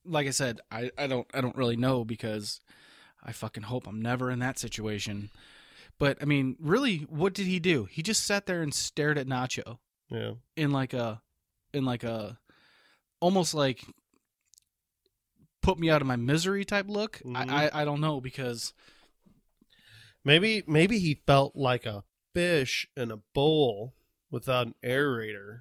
[SPEAKER 2] like I said, I, I don't I don't really know because I fucking hope I'm never in that situation. But I mean, really, what did he do? He just sat there and stared at Nacho
[SPEAKER 1] Yeah.
[SPEAKER 2] in like a, in like a, almost like put me out of my misery type look.
[SPEAKER 1] Mhm.
[SPEAKER 2] I, I I don't know because
[SPEAKER 1] Maybe maybe he felt like a fish in a bowl without an aerator.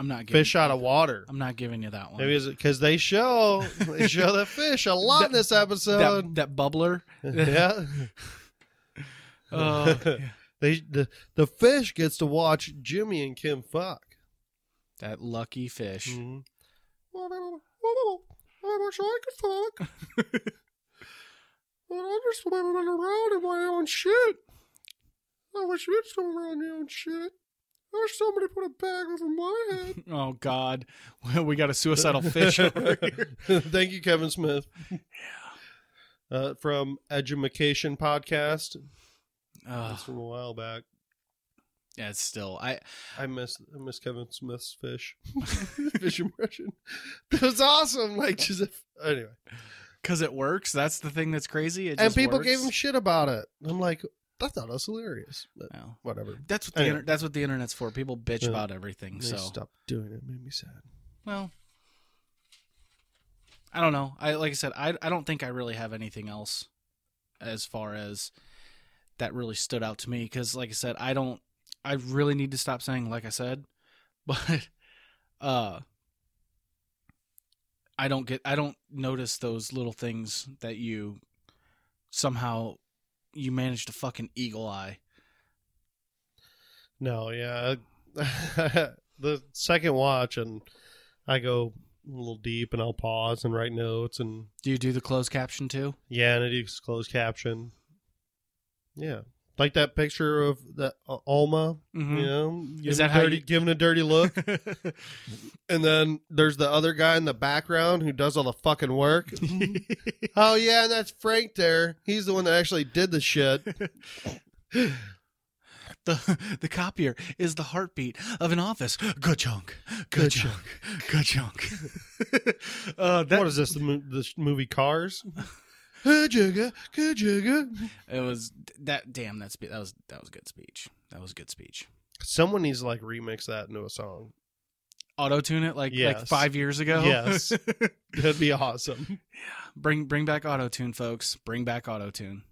[SPEAKER 2] I'm not giving,
[SPEAKER 1] Fish out of water.
[SPEAKER 2] I'm not giving you that one.
[SPEAKER 1] Maybe because they show they [laughs] show the fish a lot in this episode.
[SPEAKER 2] that bubbler. [laughs]
[SPEAKER 1] yeah. [laughs]
[SPEAKER 2] Oh, yeah.
[SPEAKER 1] They the the fish gets to watch Jimmy and Kim fuck.
[SPEAKER 2] that lucky fish.
[SPEAKER 1] Mhm. I wish I could fuck. but I just want to run around in my own shit. I wish you'd go around in your own shit. Wish somebody put a bag over my head. [laughs]
[SPEAKER 2] Oh God, well, we got a suicidal fish [laughs] over here.
[SPEAKER 1] Thank you, Kevin Smith. Uh, from Edumacation Podcast.
[SPEAKER 2] Ugh.
[SPEAKER 1] That's from a while back.
[SPEAKER 2] yeah, it's still I.
[SPEAKER 1] I miss I miss Kevin Smith's fish [laughs] fish impression. That was awesome. Like just anyway,
[SPEAKER 2] Because it works. That's the thing that's crazy. It
[SPEAKER 1] and people
[SPEAKER 2] works.
[SPEAKER 1] gave him shit about it. I'm like, I thought that was hilarious. But
[SPEAKER 2] Well,
[SPEAKER 1] whatever.
[SPEAKER 2] that's what the
[SPEAKER 1] Anyway.
[SPEAKER 2] inter- that's what the internet's for. People bitch
[SPEAKER 1] Yeah.
[SPEAKER 2] about everything.
[SPEAKER 1] They
[SPEAKER 2] So
[SPEAKER 1] stop doing it. Made me sad.
[SPEAKER 2] well, I don't know. I like I said, I I don't think I really have anything else as far as that really stood out to me because, like I said, I don't. I really need to stop saying like I said, [laughs] but uh, I don't get. I don't notice those little things that you somehow you manage to fucking eagle eye.
[SPEAKER 1] No, yeah. [laughs] the second watch, and I go a little deep, and I'll pause and write notes, and
[SPEAKER 2] Do you do the closed caption too?
[SPEAKER 1] yeah, and it is closed caption. Yeah, like that picture of that uh, Alma.
[SPEAKER 2] Mm-hmm.
[SPEAKER 1] You know, giving
[SPEAKER 2] that
[SPEAKER 1] dirty,
[SPEAKER 2] you-
[SPEAKER 1] giving a dirty look? [laughs] and then there's the other guy in the background who does all the fucking work. [laughs] oh yeah, and that's Frank there. He's the one that actually did the shit. [laughs]
[SPEAKER 2] the the copier is the heartbeat of an office. Good chunk, good
[SPEAKER 1] Good
[SPEAKER 2] chunk, good chunk. uh, that
[SPEAKER 1] what is this? The, mo- the sh- movie Cars? Good jigga.
[SPEAKER 2] it was that. Damn, that spe- that was that was good speech. That was good speech.
[SPEAKER 1] Someone needs to like remix that into a song.
[SPEAKER 2] Auto tune it like like five years ago.
[SPEAKER 1] Yes. [laughs] That'd be awesome.
[SPEAKER 2] bring bring back auto tune, folks. Bring back auto tune.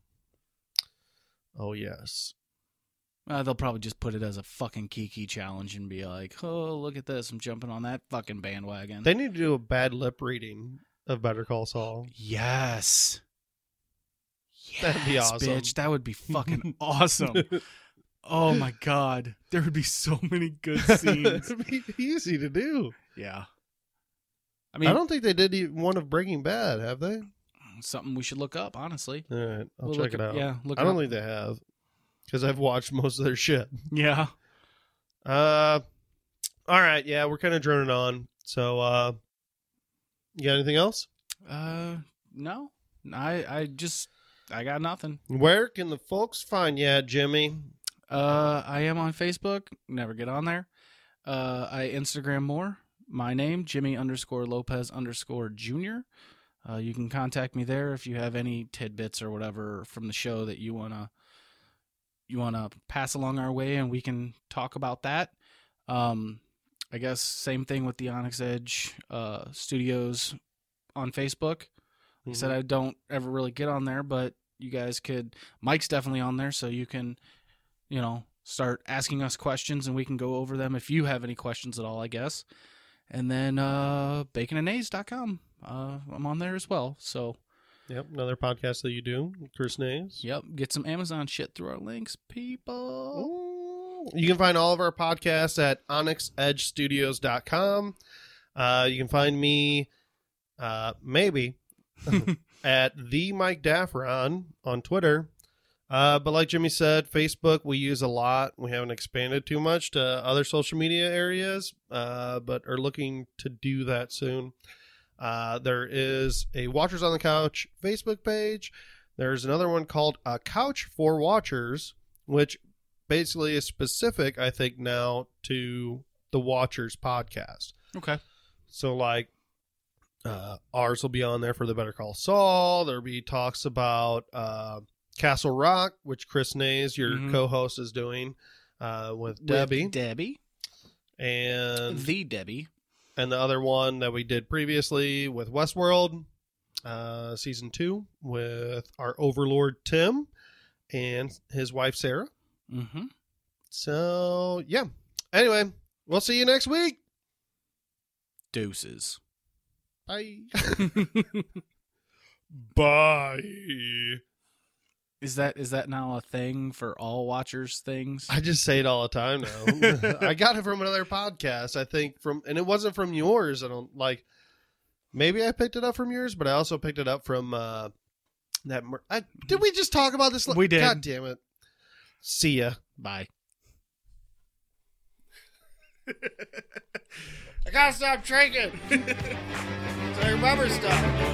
[SPEAKER 1] Oh yes.
[SPEAKER 2] Uh, they'll probably just put it as a fucking Kiki challenge and be like, "Oh, look at this! I'm jumping on that fucking bandwagon."
[SPEAKER 1] They need to do a bad lip reading of Better Call Saul.
[SPEAKER 2] yes.
[SPEAKER 1] That'd be
[SPEAKER 2] Yes,
[SPEAKER 1] awesome.
[SPEAKER 2] bitch. That would be fucking [laughs] awesome. Oh my god, there would be so many good [laughs] scenes.
[SPEAKER 1] It'd be easy to do.
[SPEAKER 2] yeah, I mean, I,
[SPEAKER 1] don't think they did one of Breaking Bad, have they?
[SPEAKER 2] something we should look up. Honestly,
[SPEAKER 1] All right, I'll
[SPEAKER 2] We'll
[SPEAKER 1] check
[SPEAKER 2] look
[SPEAKER 1] it
[SPEAKER 2] up-
[SPEAKER 1] out.
[SPEAKER 2] Yeah, look.
[SPEAKER 1] I
[SPEAKER 2] it
[SPEAKER 1] don't
[SPEAKER 2] up.
[SPEAKER 1] think they have because I've watched most of their shit. [laughs]
[SPEAKER 2] Yeah,
[SPEAKER 1] Uh, all right, yeah, we're kind of droning on. So, uh, you got anything else?
[SPEAKER 2] uh, no, I, I just, I got nothing.
[SPEAKER 1] Where can the folks find you, Jimmy?
[SPEAKER 2] Uh, I am on Facebook. Never get on there. Uh, I Instagram more. My name Jimmy underscore Lopez underscore Junior. Uh, you can contact me there if you have any tidbits or whatever from the show that you wanna you wanna pass along our way, and we can talk about that. Um, I guess same thing with the Onyx Edge uh, Studios on Facebook. Like I said, I don't ever really get on there, but you guys could. Mike's definitely on there, so you can, you know, start asking us questions and we can go over them if you have any questions at all, I guess. And then uh, baconandays.com. Uh, I'm on there as well. So,
[SPEAKER 1] Yep, another podcast that you do, Chris Nays.
[SPEAKER 2] yep, get some Amazon shit through our links, people.
[SPEAKER 1] You can find all of our podcasts at onyxedgestudios.com. Uh, you can find me, uh, maybe, [laughs] at the Mike Daffron on Twitter. Uh, but like Jimmy said, Facebook we use a lot. We haven't expanded too much to other social media areas, uh, but are looking to do that soon. Uh, there is a Watchers on the Couch Facebook page. There's another one called A Couch for Watchers, which basically is specific, I think, now to the Watchers podcast.
[SPEAKER 2] Okay.
[SPEAKER 1] So like uh ours will be on there for the Better Call Saul. There'll be talks about uh Castle Rock, which Chris Nays, your
[SPEAKER 2] Mhm.
[SPEAKER 1] co-host, is doing uh, with
[SPEAKER 2] With
[SPEAKER 1] Debbie,
[SPEAKER 2] Debbie.
[SPEAKER 1] and
[SPEAKER 2] The Debbie.
[SPEAKER 1] and the other one that we did previously with Westworld, uh, season two, with our Overlord Tim and his wife Sarah.
[SPEAKER 2] Mm-hmm.
[SPEAKER 1] So yeah. Anyway, we'll see you next week.
[SPEAKER 2] Deuces.
[SPEAKER 1] Bye. [laughs] Bye.
[SPEAKER 2] Is that is that now a thing for all watchers things?
[SPEAKER 1] I just say it all the time now. [laughs] I got it from another podcast, I think from and it wasn't from yours. I don't like maybe I picked it up from yours, but I also picked it up from uh that mer- I, did we just talk about this la-
[SPEAKER 2] We did.
[SPEAKER 1] God damn it. See ya.
[SPEAKER 2] Bye. [laughs]
[SPEAKER 1] I gotta stop drinking. They're rubber stuff.